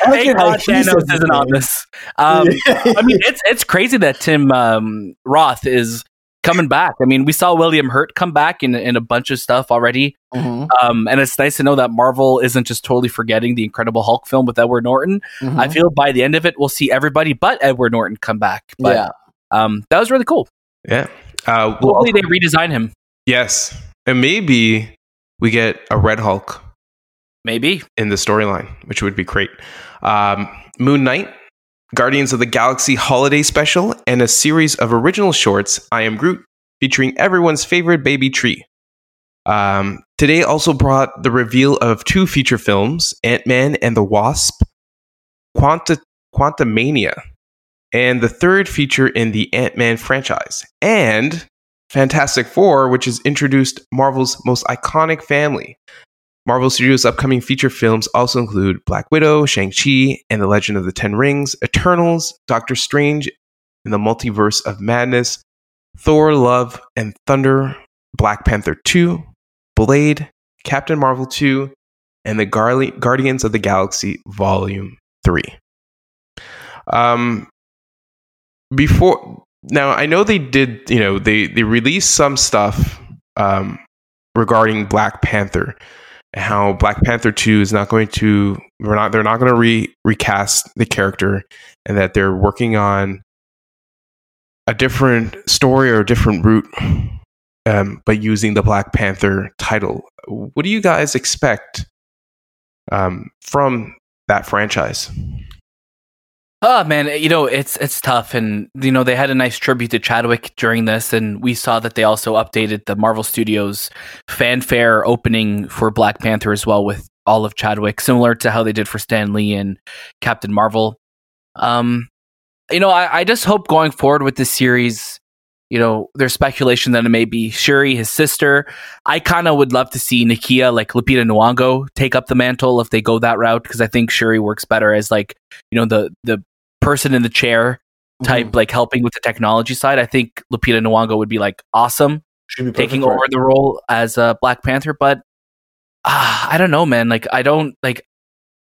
Thank God Thanos isn't on this. Um, I mean, it's it's crazy that Tim um, Roth is coming back. I mean, we saw William Hurt come back in in a bunch of stuff already, Mhm, um, and it's nice to know that Marvel isn't just totally forgetting the Incredible Hulk film with Edward Norton. mhm. I feel by the end of it, we'll see everybody but Edward Norton come back. But yeah. um, that was really cool. Yeah. Uh, we'll Hopefully, they redesign him. yes, and maybe we get a Red Hulk Maybe in the storyline, which would be great. Um, Moon Knight, Guardians of the Galaxy Holiday Special, and a series of original shorts, I Am Groot, featuring everyone's favorite baby tree. Um, today also brought the reveal of two feature films Ant Man and the Wasp, Quanta, Quantumania, and the third feature in the Ant Man franchise, and Fantastic Four, which has introduced Marvel's most iconic family. Marvel Studios' upcoming feature films also include Black Widow, Shang-Chi, and the Legend of the Ten Rings, Eternals, Doctor Strange, and the Multiverse of Madness, Thor, Love, and Thunder, Black Panther 2, Blade, Captain Marvel 2, and the Garli- Guardians of the Galaxy Volume 3. Um, before now, I know they did, you know, they, they released some stuff um, regarding Black Panther how Black Panther 2 is not going to we're not they're not going to re, recast the character and that they're working on a different story or a different route um, but using the Black Panther title. What do you guys expect um, from that franchise? Oh man, you know it's it's tough, and you know they had a nice tribute to Chadwick during this, and we saw that they also updated the Marvel Studios fanfare opening for Black Panther as well with all of Chadwick, similar to how they did for Stan Lee and Captain Marvel. Um, you know, I, I just hope going forward with this series, you know, there's speculation that it may be Shuri, his sister. I kind of would love to see Nakia, like Lupita Nyong'o, take up the mantle if they go that route because I think Shuri works better as like you know the the person in the chair type, Mhm. like helping with the technology side. I think Lupita Nyong'o would be like awesome be taking over the role as uh, Black Panther, but uh, I don't know, man. Like I don't like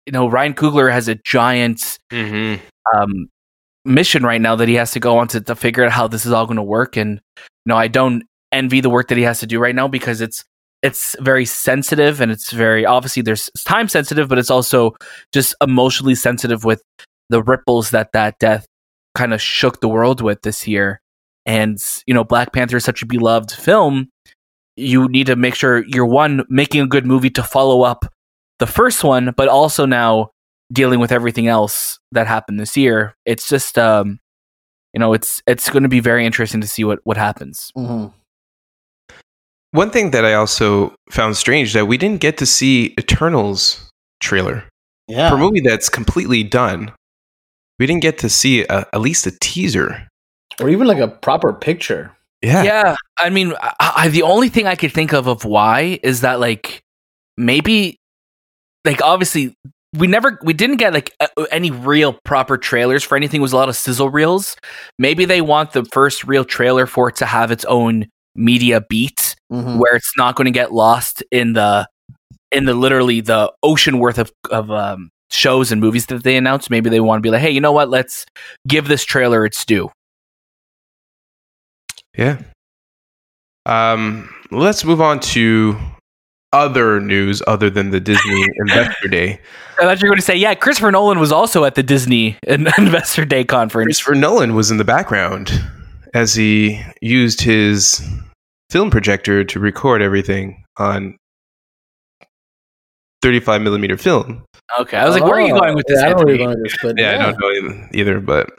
you know Ryan Coogler has a giant Mm-hmm. um, mission right now that he has to go on to, to figure out how this is all going to work. And you know, I don't envy the work that he has to do right now because it's it's very sensitive and it's very obviously there's time sensitive, but it's also just emotionally sensitive with the ripples that that death kind of shook the world with this year. And you know, Black Panther is such a beloved film. You need to make sure you're one making a good movie to follow up the first one, but also now dealing with everything else that happened this year. It's just um you know, it's it's going to be very interesting to see what what happens. Mhm. One thing that I also found strange that we didn't get to see Eternals trailer Yeah. for a movie that's completely done. We didn't get to see a, at least a teaser. or even like a proper picture. Yeah. Yeah, I mean, I, I, the only thing I could think of of why is that like maybe like obviously we never we didn't get like a, any real proper trailers for anything. It was a lot of sizzle reels. Maybe they want the first real trailer for it to have its own media beat Mhm. where it's not going to get lost in the in the literally the ocean worth of of um, shows and movies that they announced. Maybe they want to be like, hey, you know what? Let's give this trailer its due. Yeah. Um, let's move on to other news other than the Disney Investor Day. I thought you were going to say, yeah, Christopher Nolan was also at the Disney Investor Day conference. Christopher Nolan was in the background as he used his film projector to record everything on 35 millimeter film. Okay, I was like, where are you Oh, going with this? Yeah, I don't know where you're Anthony? going with this, but Yeah, yeah, I don't know either, but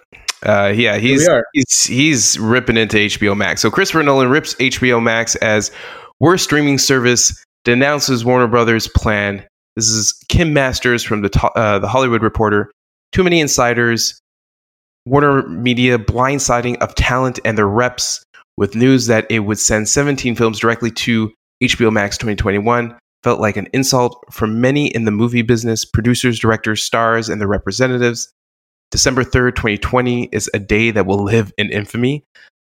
uh, yeah, he's, he's he's ripping into HBO Max. So Christopher Nolan rips HBO Max as worst streaming service, denounces Warner Brothers plan. This is Kim Masters from the uh, the Hollywood Reporter. Too many insiders. Warner Media blindsiding of talent and their reps with news that it would send 17 films directly to HBO Max 2021 felt like an insult for many in the movie business, producers, directors, stars, and their representatives. December 3rd, 2020 is a day that will live in infamy.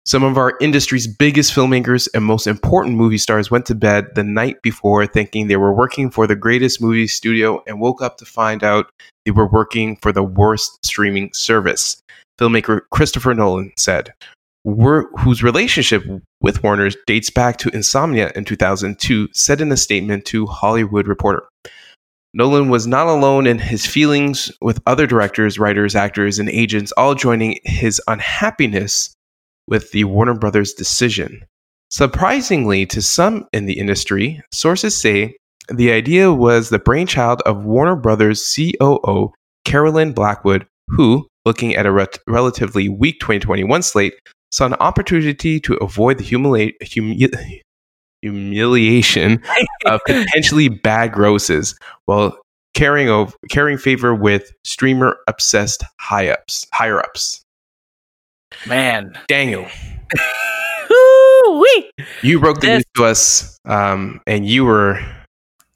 Some of our industry's biggest filmmakers and most important movie stars went to bed the night before thinking they were working for the greatest movie studio and woke up to find out they were working for the worst streaming service. Filmmaker Christopher Nolan said, Wor- whose relationship with Warner's dates back to Insomnia in 2002, said in a statement to Hollywood Reporter. Nolan was not alone in his feelings, with other directors, writers, actors, and agents all joining his unhappiness with the Warner Brothers decision. Surprisingly to some in the industry, sources say the idea was the brainchild of Warner Brothers COO Carolyn Blackwood, who, looking at a re- relatively weak 2021 slate, saw an opportunity to avoid the humili- humi- humiliation of potentially bad grosses while carrying over carrying favor with streamer obsessed high ups higher ups. Man. Daniel, you broke the This- news to us, um, and you were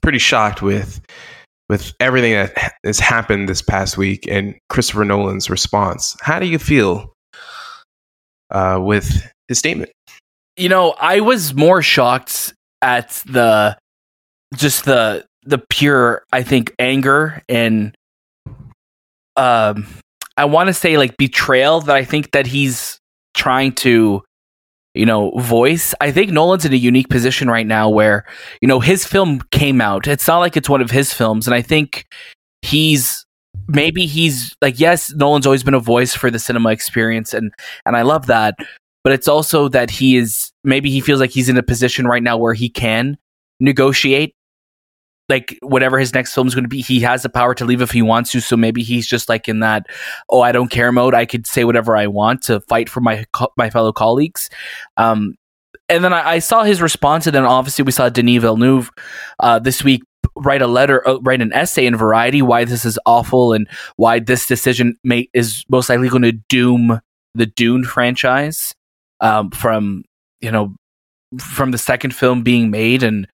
pretty shocked with with everything that has happened this past week and Christopher Nolan's response. How do you feel uh, with his statement? You know, I was more shocked at the just the the pure, I think, anger and um I want to say like betrayal that I think that he's trying to you know voice. I think Nolan's in a unique position right now where you know his film came out. It's not like it's one of his films and I think he's maybe he's like yes, Nolan's always been a voice for the cinema experience and and I love that. but it's also that he is maybe he feels like he's in a position right now where he can negotiate like whatever his next film is going to be he has the power to leave if he wants to so maybe he's just like in that oh i don't care mode i could say whatever i want to fight for my co- my fellow colleagues um and then I, I saw his response and then obviously we saw denis villeneuve uh, this week write a letter uh, write an essay in variety why this is awful and why this decision may is most likely going to doom the dune franchise um, from you know from the second film being made. And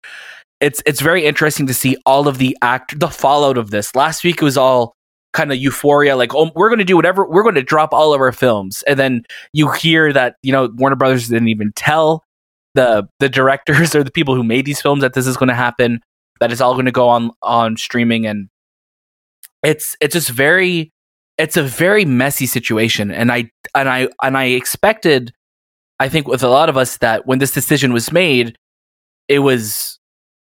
it's it's very interesting to see all of the act the fallout of this. Last week it was all kind of euphoria, like oh we're going to do whatever we're going to drop all of our films, and then you hear that you know Warner Brothers didn't even tell the the directors or the people who made these films that this is going to happen, that it's all going to go on on streaming, and it's it's just very it's a very messy situation, and I and I and I expected, I think with a lot of us that when this decision was made, it was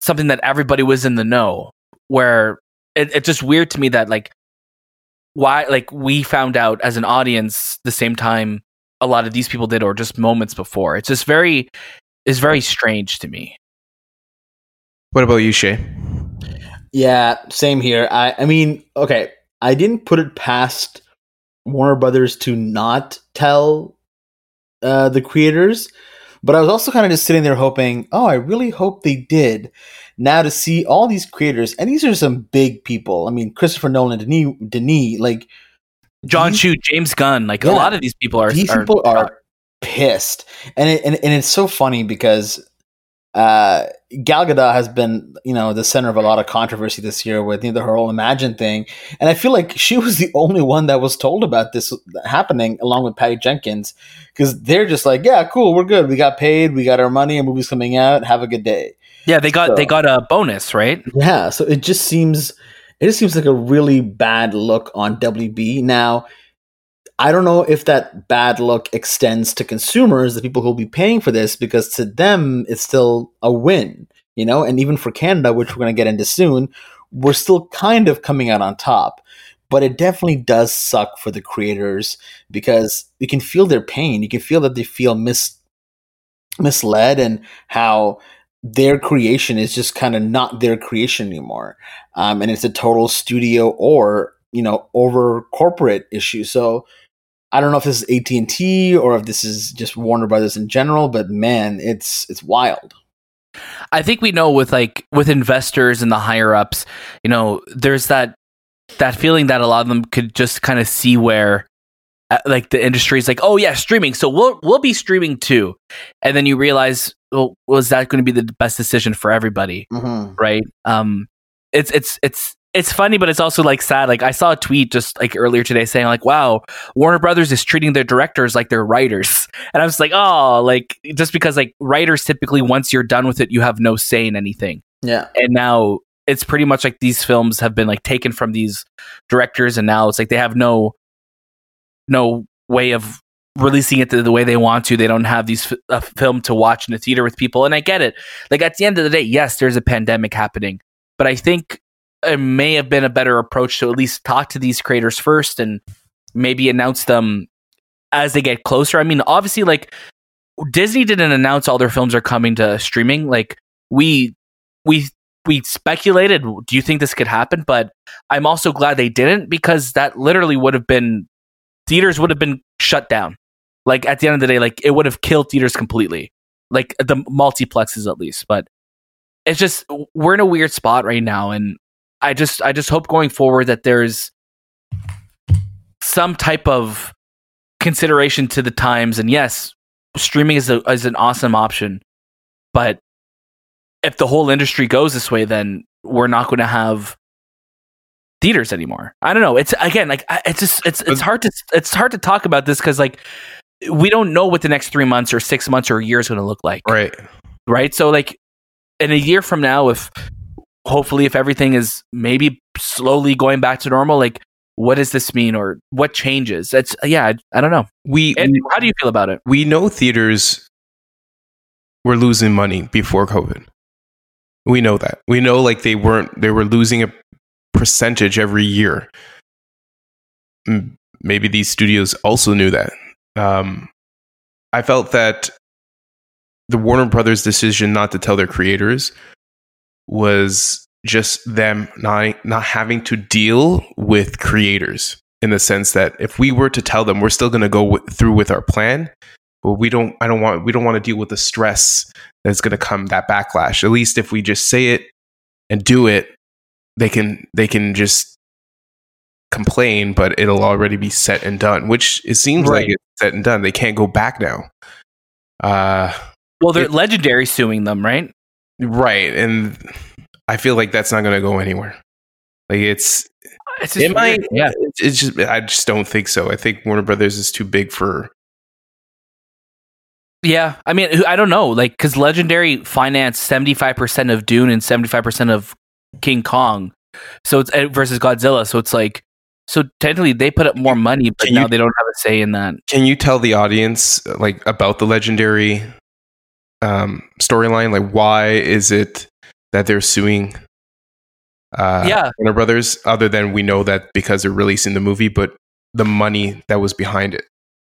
something that everybody was in the know. Where it, it's just weird to me that like why like we found out as an audience the same time a lot of these people did or just moments before. It's just very is very strange to me. What about you, Shay? Yeah, same here. I I mean, okay, I didn't put it past Warner Brothers to not tell uh, the creators but I was also kind of just sitting there hoping, oh, I really hope they did. Now to see all these creators, and these are some big people. I mean, Christopher Nolan, Denis, Denis like Jon Chu, James Gunn, like yeah, a lot of these people are these are, people are, are pissed, and it, and and it's so funny because uh, Gal Gadot has been, you know, the center of a lot of controversy this year with you know, her whole Imagine thing, and I feel like she was the only one that was told about this happening, along with Patty Jenkins, because they're just like, yeah, cool, we're good, we got paid, we got our money, and movies coming out, have a good day. Yeah, they got so, they got a bonus, right? Yeah, so it just seems it just seems like a really bad look on WB now. I don't know if that bad look extends to consumers, the people who will be paying for this, because to them it's still a win, you know. And even for Canada, which we're going to get into soon, we're still kind of coming out on top. But it definitely does suck for the creators because you can feel their pain. You can feel that they feel mis misled and how their creation is just kind of not their creation anymore, um, and it's a total studio or you know over corporate issue. So I don't know if this is AT and T or if this is just Warner Brothers in general, but man, it's it's wild. I think we know with like with investors and the higher ups, you know, there's that that feeling that a lot of them could just kind of see where uh, like the industry is like, oh yeah, streaming. So we'll we'll be streaming too, and then you realize, well, was that going to be the best decision for everybody, mm-hmm. right? Um, it's it's it's it's funny, but it's also like sad. Like I saw a tweet just like earlier today saying like, "Wow, Warner Brothers is treating their directors like they're writers," and I was like, "Oh, like just because like writers typically once you're done with it, you have no say in anything." Yeah, and now it's pretty much like these films have been like taken from these directors, and now it's like they have no no way of releasing it the, the way they want to. They don't have these f- a film to watch in the theater with people, and I get it. Like at the end of the day, yes, there's a pandemic happening, but I think it may have been a better approach to at least talk to these creators first and maybe announce them as they get closer. I mean, obviously, like Disney didn't announce all their films are coming to streaming. Like we we we speculated, do you think this could happen? But I'm also glad they didn't because that literally would have been theaters would have been shut down. Like at the end of the day, like it would have killed theaters completely. Like the multiplexes at least. But it's just we're in a weird spot right now and I just I just hope going forward that there's some type of consideration to the times. And yes, streaming is a, is an awesome option, but if the whole industry goes this way, then we're not going to have theaters anymore. I don't know. It's again like it's just it's it's hard to it's hard to talk about this because like we don't know what the next three months or six months or a year is going to look like. Right. Right. So like in a year from now, if hopefully if everything is maybe slowly going back to normal like what does this mean or what changes? It's yeah i, I don't know. We, we how do you feel about it? we know theaters were losing money before covid. We know that. We know like they weren't they were losing a percentage every year. Maybe these studios also knew that. Um I felt that the Warner Brothers decision not to tell their creators was just them not not having to deal with creators in the sense that if we were to tell them we're still going to go w- through with our plan but we don't i don't want we don't want to deal with the stress that's going to come that backlash at least if we just say it and do it they can they can just complain but it'll already be set and done which it seems Right. like it's set and done they can't go back now uh Well, they're It- legendary suing them, right? Right and i feel like that's not going to go anywhere like it's It's it might weird. yeah. it's, it's just i just don't think so i think warner brothers is too big for Yeah, I mean, I don't know, like because Legendary financed seventy five percent of Dune and seventy five percent of King Kong, so it's uh, versus Godzilla. So it's like, so technically they put up more money, but Can now you- they don't have a say in that. can you tell the audience like about the legendary um storyline like why is it that they're suing uh yeah, warner brothers other than we know that because they're releasing the movie but the money that was behind it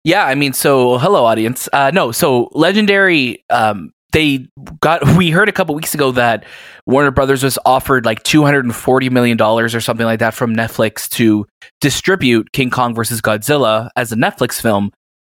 yeah. I mean, so hello, audience. Uh, no, so Legendary, um, they got. We heard a couple weeks ago that Warner Brothers was offered like two hundred and forty million dollars or something like that from Netflix to distribute King Kong versus Godzilla as a Netflix film.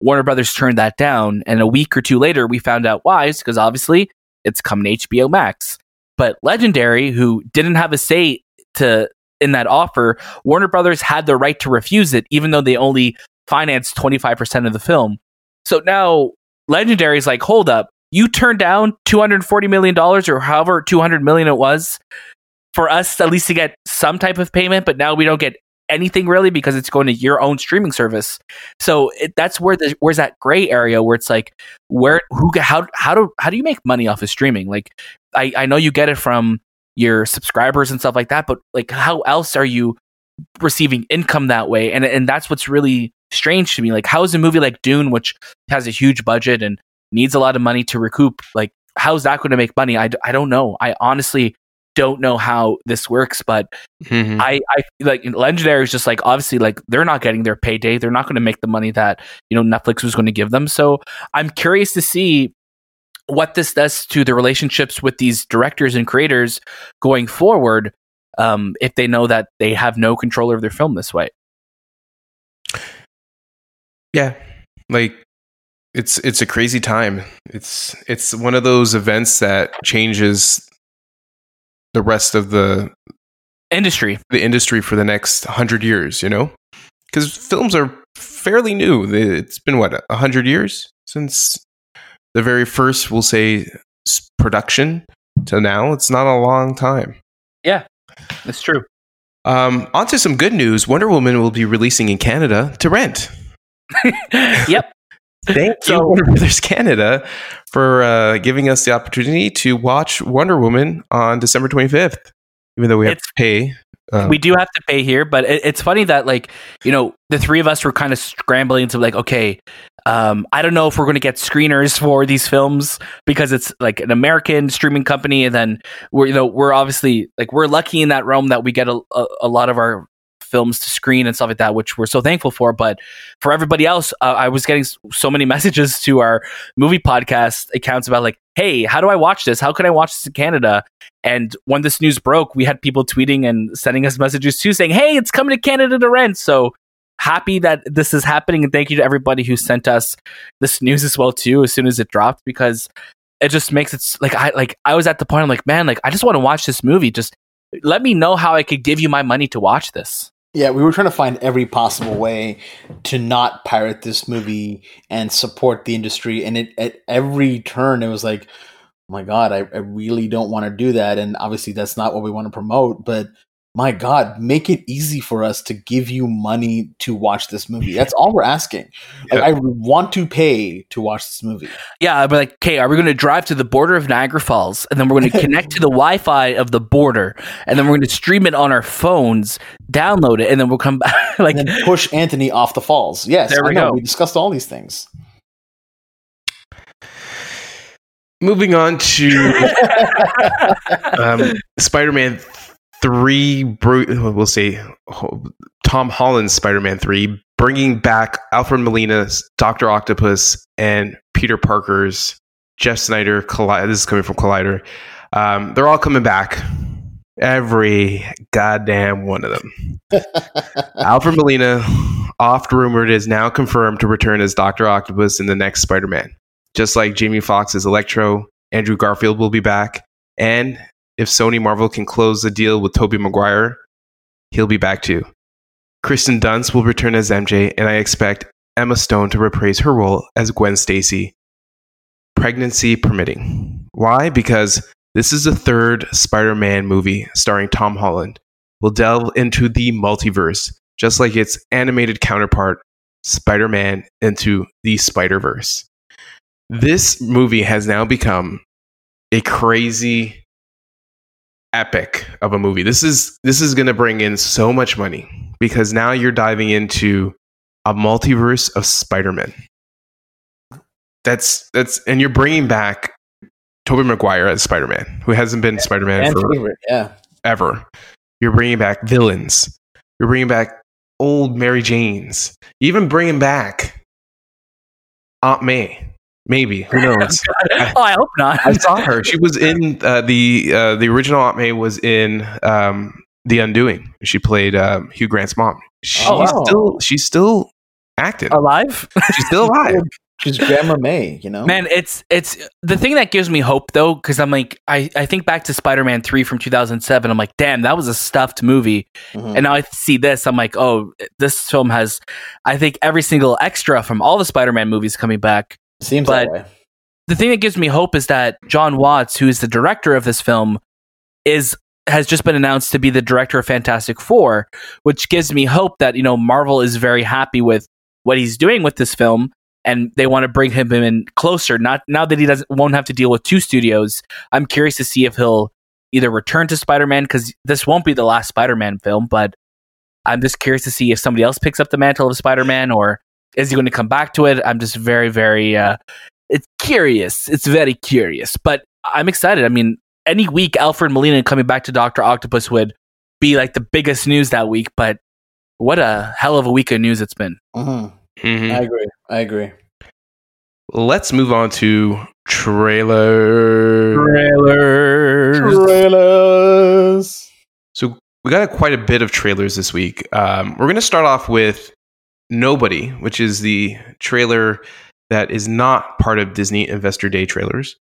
Warner Brothers turned that down, and a week or two later, we found out why. Because obviously, it's coming HBO Max. But Legendary, who didn't have a say to in that offer, Warner Brothers had the right to refuse it, even though they only financed twenty five percent of the film. So now Legendary's like, hold up, you turned down two hundred forty million dollars or however two hundred million it was for us at least to get some type of payment, but now we don't get anything really because it's going to your own streaming service. So it, that's where the where's that gray area where it's like where who how how do how do you make money off of streaming? Like I I know you get it from your subscribers and stuff like that, but like how else are you receiving income that way? And and that's what's really strange to me. Like how is a movie like Dune, which has a huge budget and needs a lot of money to recoup, like how's that going to make money? I, I don't know. I honestly don't know how this works, but Mhm. I, I like legendary is just like obviously like they're not getting their payday. They're not going to make the money that you know netflix was going to give them. So i'm curious to see what this does to the relationships with these directors and creators going forward um, if they know that they have no control over their film this way. Yeah. Like it's it's a crazy time. It's it's one of those events that changes the rest of the industry. the industry for the next 100 years you know? Because films are fairly new. It's been what 100 years since the very first we'll say production to now? It's not a long time. Yeah, that's true. Um on to some good news. Wonder woman will be releasing in canada to rent. Yep Thank you, So- Warner Brothers Canada, for uh, giving us the opportunity to watch Wonder Woman on December 25th, even though we have It's- to pay. Um, we do have to pay here, but it, it's funny that like you know the three of us were kind of scrambling to like okay, um, I don't know if we're going to get screeners for these films because it's like an American streaming company, and then we're you know we're obviously like we're lucky in that realm that we get a, a, a lot of our films to screen and stuff like that, which we're so thankful for. But for everybody else, uh, I was getting so many messages to our movie podcast accounts about like, hey, how do I watch this? How can I watch this in Canada? And when this news broke, we had people tweeting and sending us messages too, saying, "Hey, it's coming to Canada to rent." So happy that this is happening, and thank you to everybody who sent us this news as well too. As soon as it dropped, because it just makes it like I like I was at the point I'm like, man, like I just want to watch this movie. Just let me know how I could give you my money to watch this. Yeah, we were trying to find every possible way to not pirate this movie and support the industry. And it, at every turn, it was like, oh my God, I, I really don't want to do that. And obviously, that's not what we want to promote. But my God, make it easy for us to give you money to watch this movie. That's all we're asking. Like, Yeah. I want to pay to watch this movie. Yeah, I'd be like, okay, are we going to drive to the border of Niagara Falls, and then we're going to connect to the Wi-Fi of the border, and then we're going to stream it on our phones, download it, and then we'll come back. like, and then push Anthony off the falls. Yes, There we I know. go. We discussed all these things. moving on to um, Spider-Man three. We'll say Tom Holland's Spider-Man three bringing back Alfred Molina's Doctor Octopus and Peter Parker's Jeff Sneider. Colli- this is coming from Collider. Um, they're all coming back. Every goddamn one of them. Alfred Molina, oft rumored, is now confirmed to return as Doctor Octopus in the next Spider-Man. Just like Jamie Foxx as Electro, Andrew Garfield will be back, and if Sony Marvel can close the deal with Tobey Maguire, he'll be back too. Kirsten Dunst will return as MJ, and I expect Emma Stone to reprise her role as Gwen Stacy, pregnancy permitting. Why? Because this is the third Spider Man movie starring Tom Holland. We'll delve into the multiverse, just like its animated counterpart, Spider Man into the Spider Verse. This movie has now become a crazy epic of a movie. This is this is going to bring in so much money because now you're diving into a multiverse of Spider-Man. That's that's and you're bringing back Tobey Maguire as Spider-Man, who hasn't been Spider-Man for favorite, yeah. ever. You're bringing back villains. You're bringing back old Mary Janes. Even bringing back Aunt May. Maybe who knows? oh, I hope not. I saw her. She was in uh, the uh, the original Aunt May was in um, The Undoing. She played um, Hugh Grant's mom. She's Oh, wow. still she's still acting. alive. She's still alive. She's Grandma May, you know? Man, it's it's the thing that gives me hope though, because I'm like, I, I think back to Spider Man three from 2007. I'm like, damn, that was a stuffed movie. Mhm. And now I see this, I'm like, oh, this film has, I think every single extra from all the Spider Man movies coming back. Seems but- that way. The thing that gives me hope is that Jon Watts, who is the director of this film, is has just been announced to be the director of Fantastic Four, which gives me hope that you know Marvel is very happy with what he's doing with this film, and they want to bring him in closer. Not now that he doesn't won't have to deal with two studios. I'm curious to see if he'll either return to Spider Man because this won't be the last Spider Man film, but I'm just curious to see if somebody else picks up the mantle of Spider Man or is he going to come back to it? I'm just very, very uh, it's curious. It's very curious, but I'm excited. I mean, any week Alfred Molina coming back to Doctor Octopus would be like the biggest news that week. But what a hell of a week of news it's been. Mhm. Mhm. I agree. I agree. Let's move on to trailer. Trailers. Trailers. So we got quite a bit of trailers this week. Um, we're going to start off with Nobody, which is the trailer that is not part of Disney Investor Day trailers.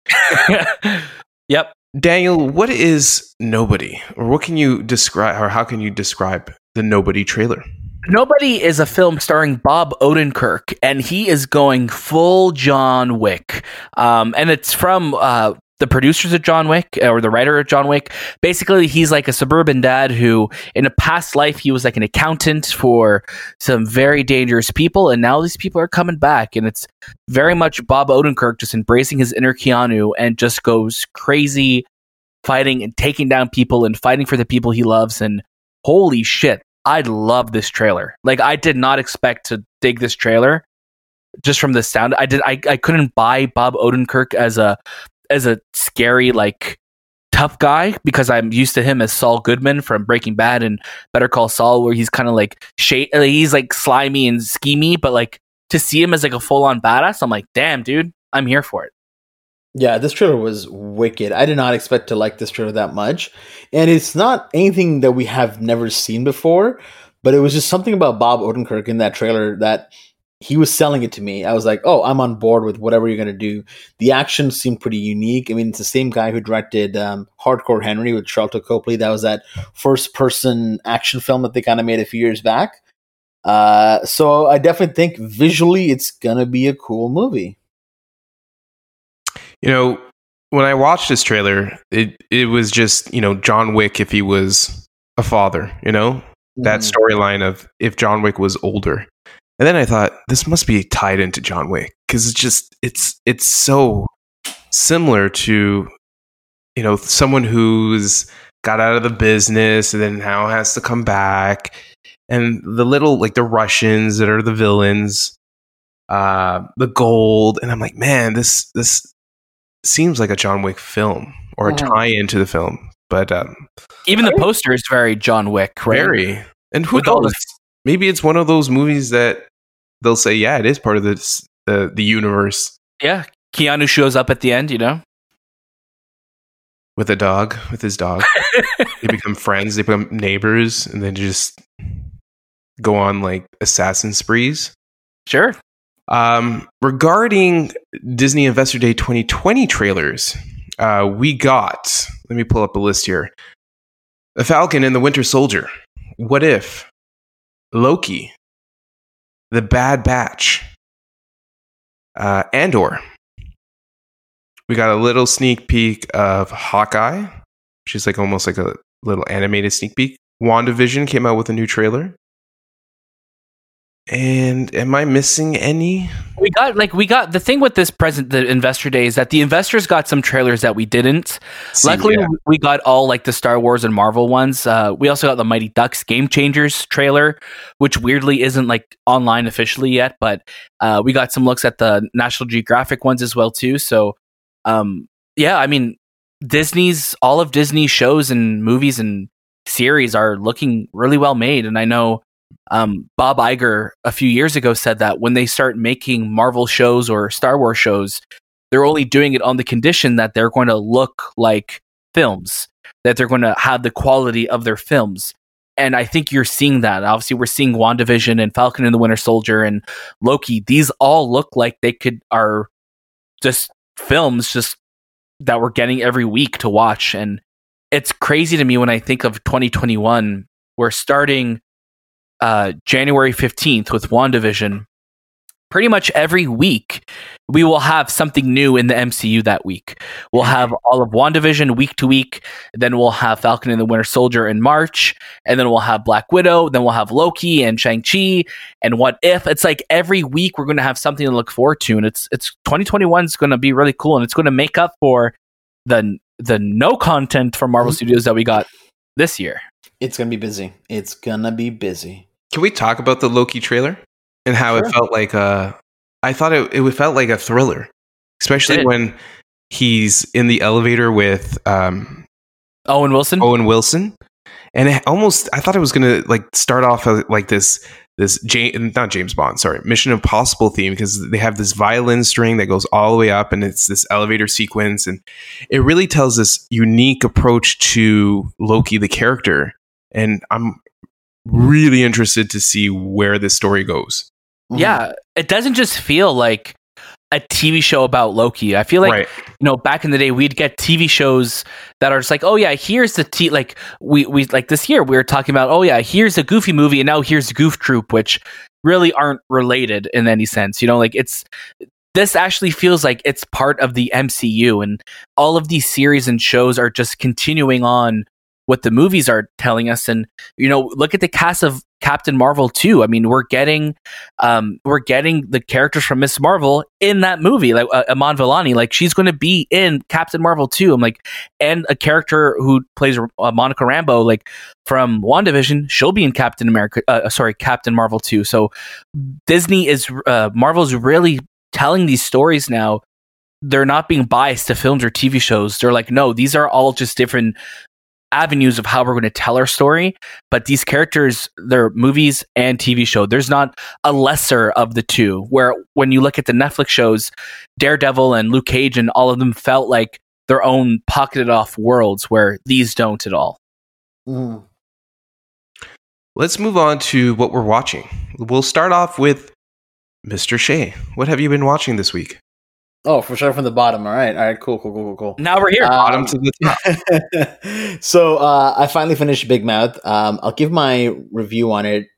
yep. Daniel, what is Nobody, or what can you describe, or how can you describe the Nobody trailer? Nobody is a film starring Bob Odenkirk, and he is going full John Wick. Um, and it's from uh, the producers of John Wick, uh, or the writer of John Wick. Basically, he's like a suburban dad who, in a past life, he was like an accountant for some very dangerous people, and now these people are coming back. And it's very much Bob Odenkirk just embracing his inner Keanu and just goes crazy, fighting and taking down people and fighting for the people he loves. And holy shit, I love this trailer. Like I did not expect to dig this trailer just from the sound. I did I, I couldn't buy Bob Odenkirk as a as a scary like tough guy because I'm used to him as Saul Goodman from Breaking Bad and Better Call Saul where he's kind of like shade uh, he's like slimy and schemy but like to see him as like a full on badass I'm like damn dude I'm here for it. Yeah, this trailer was wicked. I did not expect to like this trailer that much. And it's not anything that we have never seen before, but it was just something about Bob Odenkirk in that trailer that he was selling it to me. I was like, oh, I'm on board with whatever you're going to do. The action seemed pretty unique. I mean, it's the same guy who directed um, Hardcore Henry with Sharlto Copley. That was that first person action film that they kind of made a few years back. Uh, so I definitely think visually it's going to be a cool movie. You know, when I watched this trailer, it it was just you know John Wick if he was a father. You know that Mhm. storyline of if John Wick was older, and then I thought this must be tied into John Wick because it's just it's it's so similar to you know someone who's got out of the business and then now has to come back. And the little like the russians that are the villains uh the gold and i'm like man this this seems like a john wick film or a tie into the film but um Even the poster is very John Wick, right? very. And who With all knows? Maybe it's one of those movies that they'll say, yeah, it is part of this the the universe Yeah, Keanu shows up at the end. You know, with a dog, with his dog. they become friends, they become neighbors, and then just go on like assassin sprees. sure. Um, regarding Disney Investor Day 2020 trailers, uh, we got, let me pull up a list here The Falcon and the Winter Soldier. What if? Loki. The Bad Batch. Uh, Andor. We got a little sneak peek of Hawkeye, which is like almost like a little animated sneak peek. WandaVision came out with a new trailer. And am I missing any? We got like we got the thing with this present the investor day is that the investors got some trailers that we didn't. See, Luckily, yeah. we got all like the Star Wars and Marvel ones. Uh, we also got the Mighty Ducks Game Changers trailer, which weirdly isn't like online officially yet, but uh, we got some looks at the National Geographic ones as well too. So, um, yeah, I mean, Disney's all of Disney's shows and movies and series are looking really well made, and I know. Um, Bob Iger a few years ago said that when they start making Marvel shows or Star Wars shows, they're only doing it on the condition that they're going to look like films, that they're going to have the quality of their films. And I think you're seeing that. Obviously, we're seeing WandaVision and Falcon and the Winter Soldier and Loki. These all look like they could are just films just that we're getting every week to watch. And it's crazy to me when I think of 2021. We're starting uh, January 15th with WandaVision. Pretty much every week, we will have something new in the MCU that week. We'll have all of WandaVision week to week. Then we'll have Falcon and the Winter Soldier in March. And then we'll have Black Widow. Then we'll have Loki and Shang-Chi and What If. It's like every week we're going to have something to look forward to. And it's, it's 2021 is going to be really cool. And it's going to make up for the, the no content from Marvel Mhm. Studios that we got this year. It's gonna be busy. It's gonna be busy. Can we talk about the Loki trailer and how Sure. it felt like a? I thought it it felt like a thriller, especially when he's in the elevator with um, Owen Wilson? Owen Wilson, and it almost I thought it was gonna like start off like this this James not James Bond sorry Mission Impossible theme because they have this violin string that goes all the way up and it's this elevator sequence and it really tells this unique approach to Loki the character and I'm really interested to see where this story goes. Mhm. Yeah, it doesn't just feel like a TV show about Loki. I feel like right. you know back in the day we'd get TV shows that are just like, oh yeah, here's the T. Like we we like this year we were talking about, oh yeah, here's a Goofy movie, and now here's Goof Troop, which really aren't related in any sense. You know, like it's this actually feels like it's part of the MCU, and all of these series and shows are just continuing on what the movies are telling us. And you know, look at the cast of Captain Marvel too. I mean, we're getting um we're getting the characters from Ms. Marvel in that movie, like uh, Iman Vellani. Like she's going to be in Captain Marvel too. I'm like, and a character who plays uh, Monica Rambeau, like from WandaVision, she'll be in Captain America. Uh, sorry, Captain Marvel too. So Disney is uh, Marvel's really telling these stories now. They're not being biased to films or TV shows. They're like, no, these are all just different avenues of how we're going to tell our story. But these characters, they're movies and TV show. There's not a lesser of the two. Where when you look at the Netflix shows, Daredevil and Luke Cage and all of them felt like their own pocketed off worlds where these don't at all. Mhm. Let's move on to what we're watching. We'll start off with Mr. Shea. What have you been watching this week? Oh, for sure from the bottom. All right. All right. Cool. Cool. Cool. Cool. Cool. Now we're here. Um, Bottom to the top. so uh, I finally finished Big Mouth. Um, I'll give my review on it.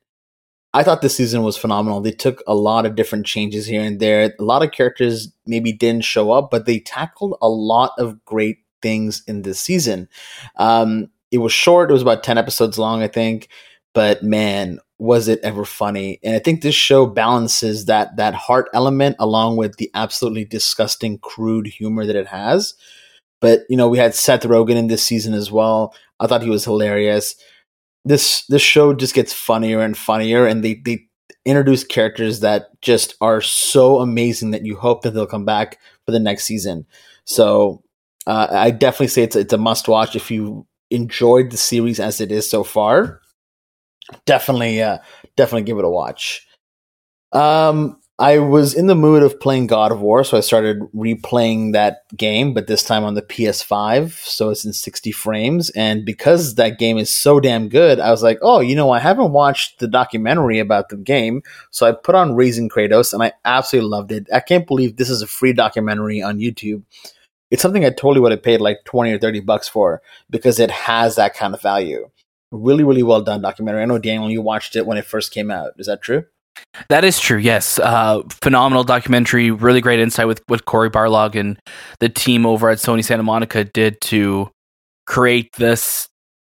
I thought this season was phenomenal. They took a lot of different changes here and there. A lot of characters maybe didn't show up, but they tackled a lot of great things in this season. Um, it was short. It was about 10 episodes long, I think. But man, was it ever funny. And I think this show balances that that heart element along with the absolutely disgusting, crude humor that it has. But you know, we had Seth Rogen in this season as well. I thought he was hilarious. This this show just gets funnier and funnier, and they they introduce characters that just are so amazing that you hope that they'll come back for the next season. So uh, I definitely say it's it's a must watch if you enjoyed the series as it is so far. Definitely, uh, definitely give it a watch. Um, I was in the mood of playing God of War, so I started replaying that game, but this time on the PS5, so it's in 60 frames. And because that game is so damn good, I was like, oh, you know, I haven't watched the documentary about the game, so I put on Raising Kratos, and I absolutely loved it. I can't believe this is a free documentary on YouTube. It's something I totally would have paid like 20 or 30 bucks for because it has that kind of value. Really, really well done documentary. I know, Daniel, you watched it when it first came out. Is that true? That is true. Yes, uh, phenomenal documentary. Really great insight with what Cory Barlog and the team over at Sony Santa Monica did to create this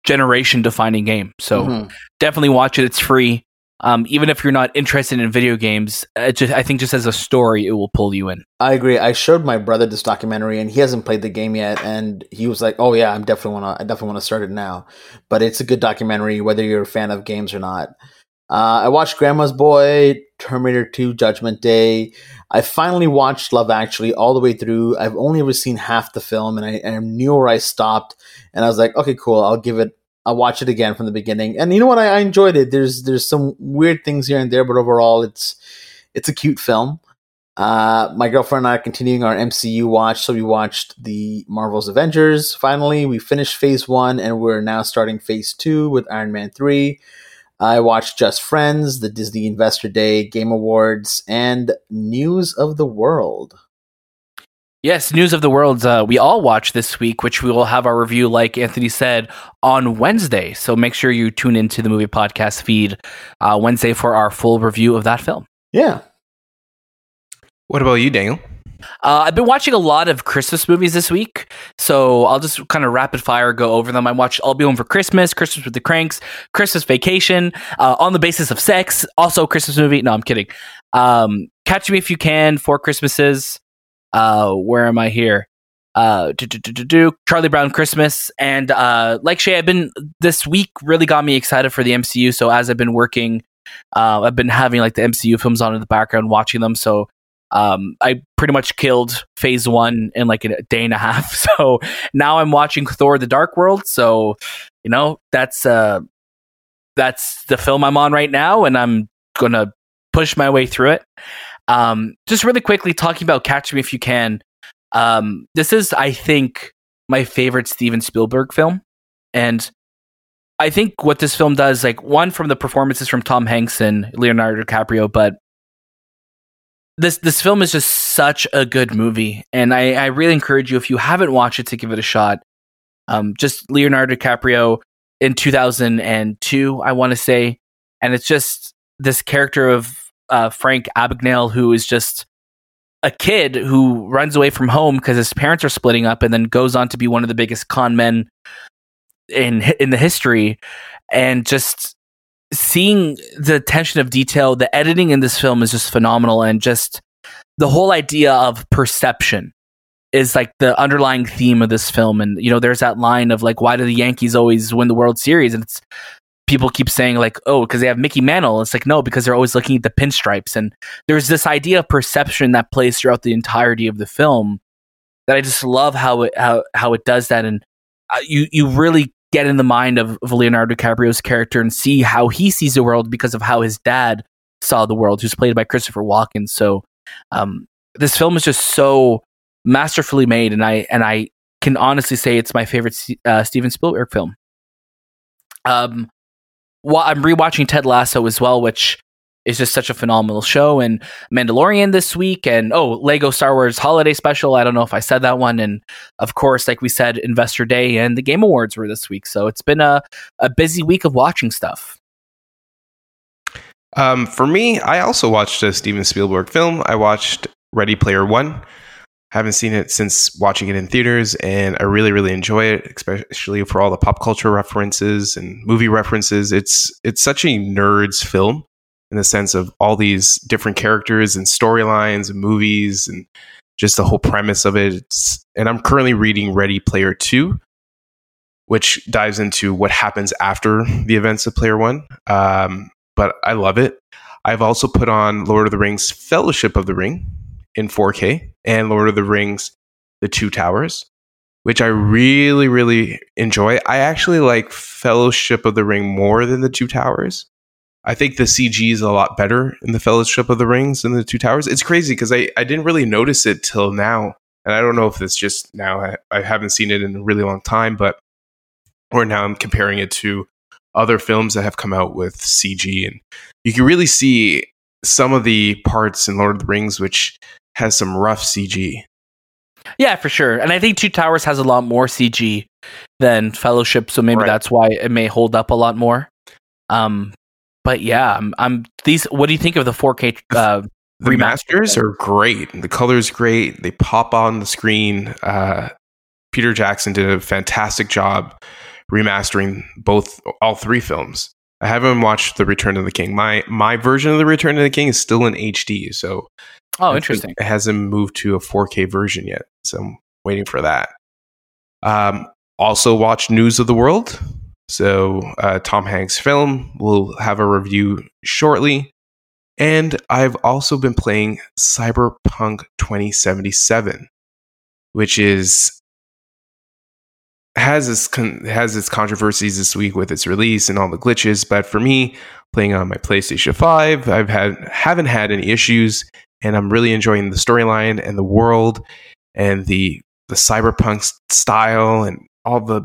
generation-defining game. So mm-hmm. definitely watch it. It's free. Um, even if you're not interested in video games, just, I think just as a story, it will pull you in. I agree. I showed my brother this documentary, and he hasn't played the game yet, and he was like, "Oh yeah, I'm definitely want to. I definitely want to start it now." But it's a good documentary, whether you're a fan of games or not. Uh, I watched Grandma's Boy, Terminator 2, Judgment Day. I finally watched Love Actually all the way through. I've only ever seen half the film, and I, and I knew where I stopped. And I was like, okay, cool. I'll give it. I'll watch it again from the beginning. And you know what? I, I enjoyed it. There's there's some weird things here and there, but overall, it's it's a cute film. Uh, my girlfriend and I are continuing our MCU watch, so we watched the Marvel's Avengers. Finally, we finished Phase One, and we're now starting Phase Two with Iron Man Three. I watched Just Friends, the Disney Investor Day, Game Awards, and News of the World. Yes, News of the World. Uh, we all watch this week, which we will have our review, like Anthony said, on Wednesday. So make sure you tune into the movie podcast feed uh, Wednesday for our full review of that film. Yeah. What about you, Daniel? Uh, I've been watching a lot of Christmas movies this week, so I'll just kind of rapid fire go over them. I watched I'll Be Home for Christmas, Christmas with the Cranks, Christmas Vacation, uh, On the Basis of Sex, also Christmas movie. No, I'm kidding. Um, Catch Me If You Can, Four Christmases. Uh, where am I here? Uh, do, do, do, Charlie Brown Christmas, and uh, like Shay, I've been this week really got me excited for the MCU. So as I've been working, uh, I've been having like the MCU films on in the background, watching them. So um, I pretty much killed phase one in like a day and a half. So now I'm watching Thor the Dark World. So, you know, that's uh that's the film I'm on right now, and I'm gonna push my way through it. Um, just really quickly talking about Catch Me If You Can. Um, this is, I think, my favorite Steven Spielberg film. And I think what this film does, like one from the performances from Tom Hanks and Leonardo DiCaprio, but this this film is just such a good movie, and I, I really encourage you if you haven't watched it to give it a shot. Um, just Leonardo DiCaprio in 2002, I want to say, and it's just this character of uh, Frank Abagnale who is just a kid who runs away from home because his parents are splitting up, and then goes on to be one of the biggest con men in in the history, and just seeing the attention of detail, the editing in this film is just phenomenal, and just the whole idea of perception is like the underlying theme of this film. And you know, there's that line of like, why do the Yankees always win the World Series? And it's people keep saying like, oh, because they have Mickey Mantle. It's like no, because they're always looking at the pinstripes. And there's this idea of perception that plays throughout the entirety of the film that I just love how it how how it does that. And uh, you you really get in the mind of, of Leonardo DiCaprio's character and see how he sees the world because of how his dad saw the world, who's played by Christopher Walken. So um, this film is just so masterfully made, and I and I can honestly say it's my favorite uh, Steven Spielberg film. Um, well, I'm rewatching Ted Lasso as well, which is just such a phenomenal show. And Mandalorian this week, and oh, Lego Star Wars Holiday Special. I don't know if I said that one. And of course, like we said, Investor Day and the Game Awards were this week. So it's been a, a busy week of watching stuff. Um, for me, I also watched a Steven Spielberg film. I watched Ready Player One. Haven't seen it since watching it in theaters, and I really, really enjoy it, especially for all the pop culture references and movie references. It's it's such a nerds film in the sense of all these different characters and storylines and movies and just the whole premise of it. It's, and I'm currently reading Ready Player 2, which dives into what happens after the events of Player 1. Um, but I love it. I've also put on Lord of the Rings Fellowship of the Ring in 4K and Lord of the Rings The Two Towers, which I really, really enjoy. I actually like Fellowship of the Ring more than The Two Towers I think the CG is a lot better in the Fellowship of the Rings than the Two Towers. It's crazy because I, I didn't really notice it till now. And I don't know if it's just now, I, I haven't seen it in a really long time, but, or now I'm comparing it to other films that have come out with CG. And you can really see some of the parts in Lord of the Rings, which has some rough CG. Yeah, for sure. And I think Two Towers has a lot more CG than Fellowship, so maybe Right. that's why it may hold up a lot more. Um, but yeah, I'm, I'm these. What do you think of the 4K? Uh, The remasters are great. The color's great. They pop on the screen. Uh, Peter Jackson did a fantastic job remastering both all three films. I haven't watched The Return of the King. My my version of The Return of the King is still in HD, so oh, interesting. It hasn't moved to a 4K version yet, so I'm waiting for that. Um, also, watch News of the World. So, uh, Tom Hanks' film. We'll have a review shortly. And I've also been playing Cyberpunk 2077, which is has its con- has its controversies this week with its release and all the glitches. But for me, playing on my PlayStation 5, I've had haven't had any issues and I'm really enjoying the storyline and the world and the the cyberpunk style and all the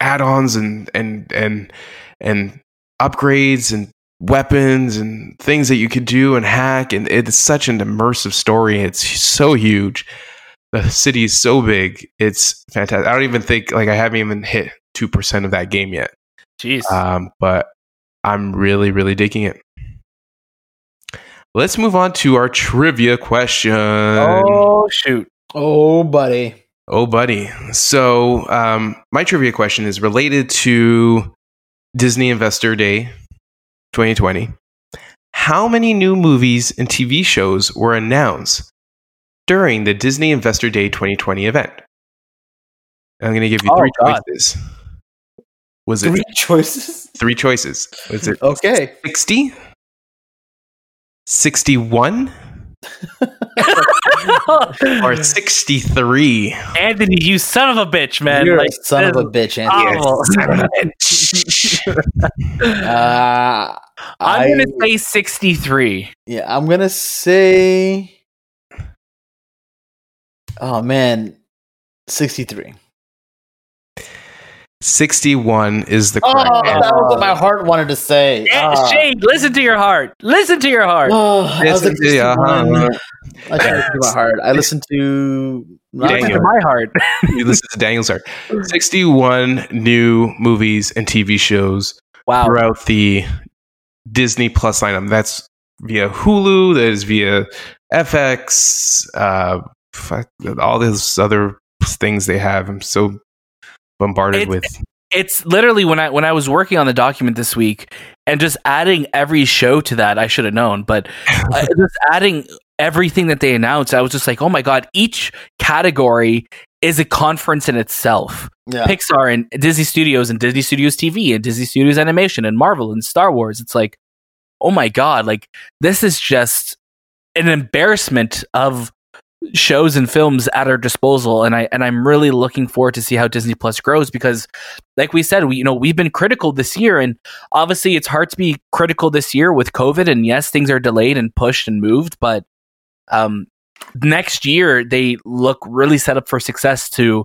add-ons and and and and upgrades and weapons and things that you could do and hack. And it's such an immersive story. It's so huge. The city is so big. It's fantastic i don't even think like i haven't even hit 2% of that game yet. Jeez. um, but I'm really, really digging it. Let's move on to our trivia question. Oh, oh shoot. Oh, buddy. Oh, buddy. So, um, my trivia question is related to Disney Investor Day 2020. How many new movies and TV shows were announced during the Disney Investor Day 2020 event? I'm going to give you Oh, three God. choices. Was it Three choices. three choices? Was it Okay. 60 61 or 63 Anthony, you son of a bitch, man! You're like, a son of a bitch, Anthony. Son of a bitch. Uh, I'm I- gonna say 63. Yeah, I'm gonna say. Oh man, sixty-three. 61 is the Oh, answer. that was what my heart wanted to say. Yeah, Ah. Shane, listen to your heart. Listen to your heart. Oh, I was Listen like, to your 61. heart. I listen to my heart. I listened to. Listen Daniel. to my heart. you listen to Daniel's heart 61 new movies and TV shows Wow. throughout the Disney Plus lineup that's via Hulu that is via FX uh all those other things they have I'm so bombarded It's- with It's literally when I when I was working on the document this week and just adding every show to that. I should have known, but uh, just adding everything that they announced, I was just like, oh my god! Each category is a conference in itself. Yeah. Pixar and Disney Studios and Disney Studios TV and Disney Studios Animation and Marvel and Star Wars. It's like, oh my god, like this is just an embarrassment of shows and films at our disposal and I and I'm really looking forward to see how Disney Plus grows because like we said we you know we've been critical this year and obviously it's hard to be critical this year with COVID and yes things are delayed and pushed and moved but um next year they look really set up for success to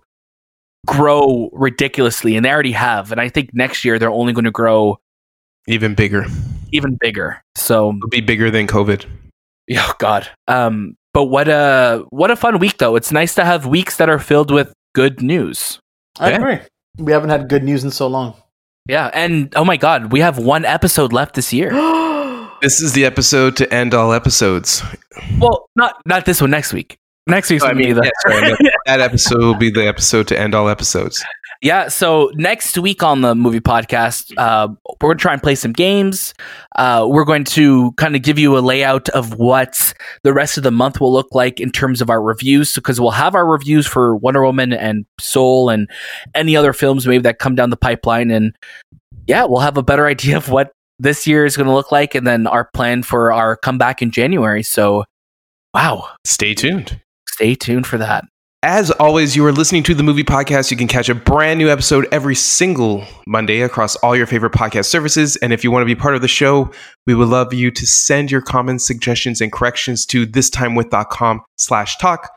grow ridiculously and they already have and I think next year they're only going to grow even bigger even bigger so it'll be bigger than COVID Yeah, oh God. Um, but what a what a fun week though. It's nice to have weeks that are filled with good news. I Yeah. agree. We haven't had good news in so long. Yeah, and oh my God, we have one episode left this year. This is the episode to end all episodes. well, not not this one. Next week. Next week's I gonna be mean, the yeah, sorry, that- that episode will be the episode to end all episodes. Yeah, so next week on the movie podcast, uh, we're going to try and play some games. Uh, we're going to kind of give you a layout of what the rest of the month will look like in terms of our reviews, because we'll have our reviews for Wonder Woman and Soul and any other films maybe that come down the pipeline. And yeah, we'll have a better idea of what this year is going to look like and then our plan for our comeback in January. So, wow, Stay tuned. Stay tuned for that. As always, you are listening to the movie podcast. You can catch a brand new episode every single Monday across all your favorite podcast services. And if you want to be part of the show, we would love you to send your comments, suggestions, and corrections to thistimewith.com slash talk.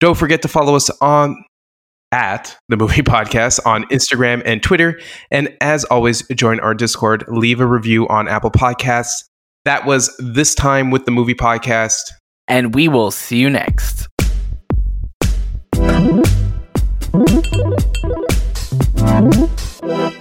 Don't forget to follow us on at the movie podcast on Instagram and Twitter. And as always, join our Discord, leave a review on Apple Podcasts. That was this time with the movie podcast. And we will see you next. Thank you.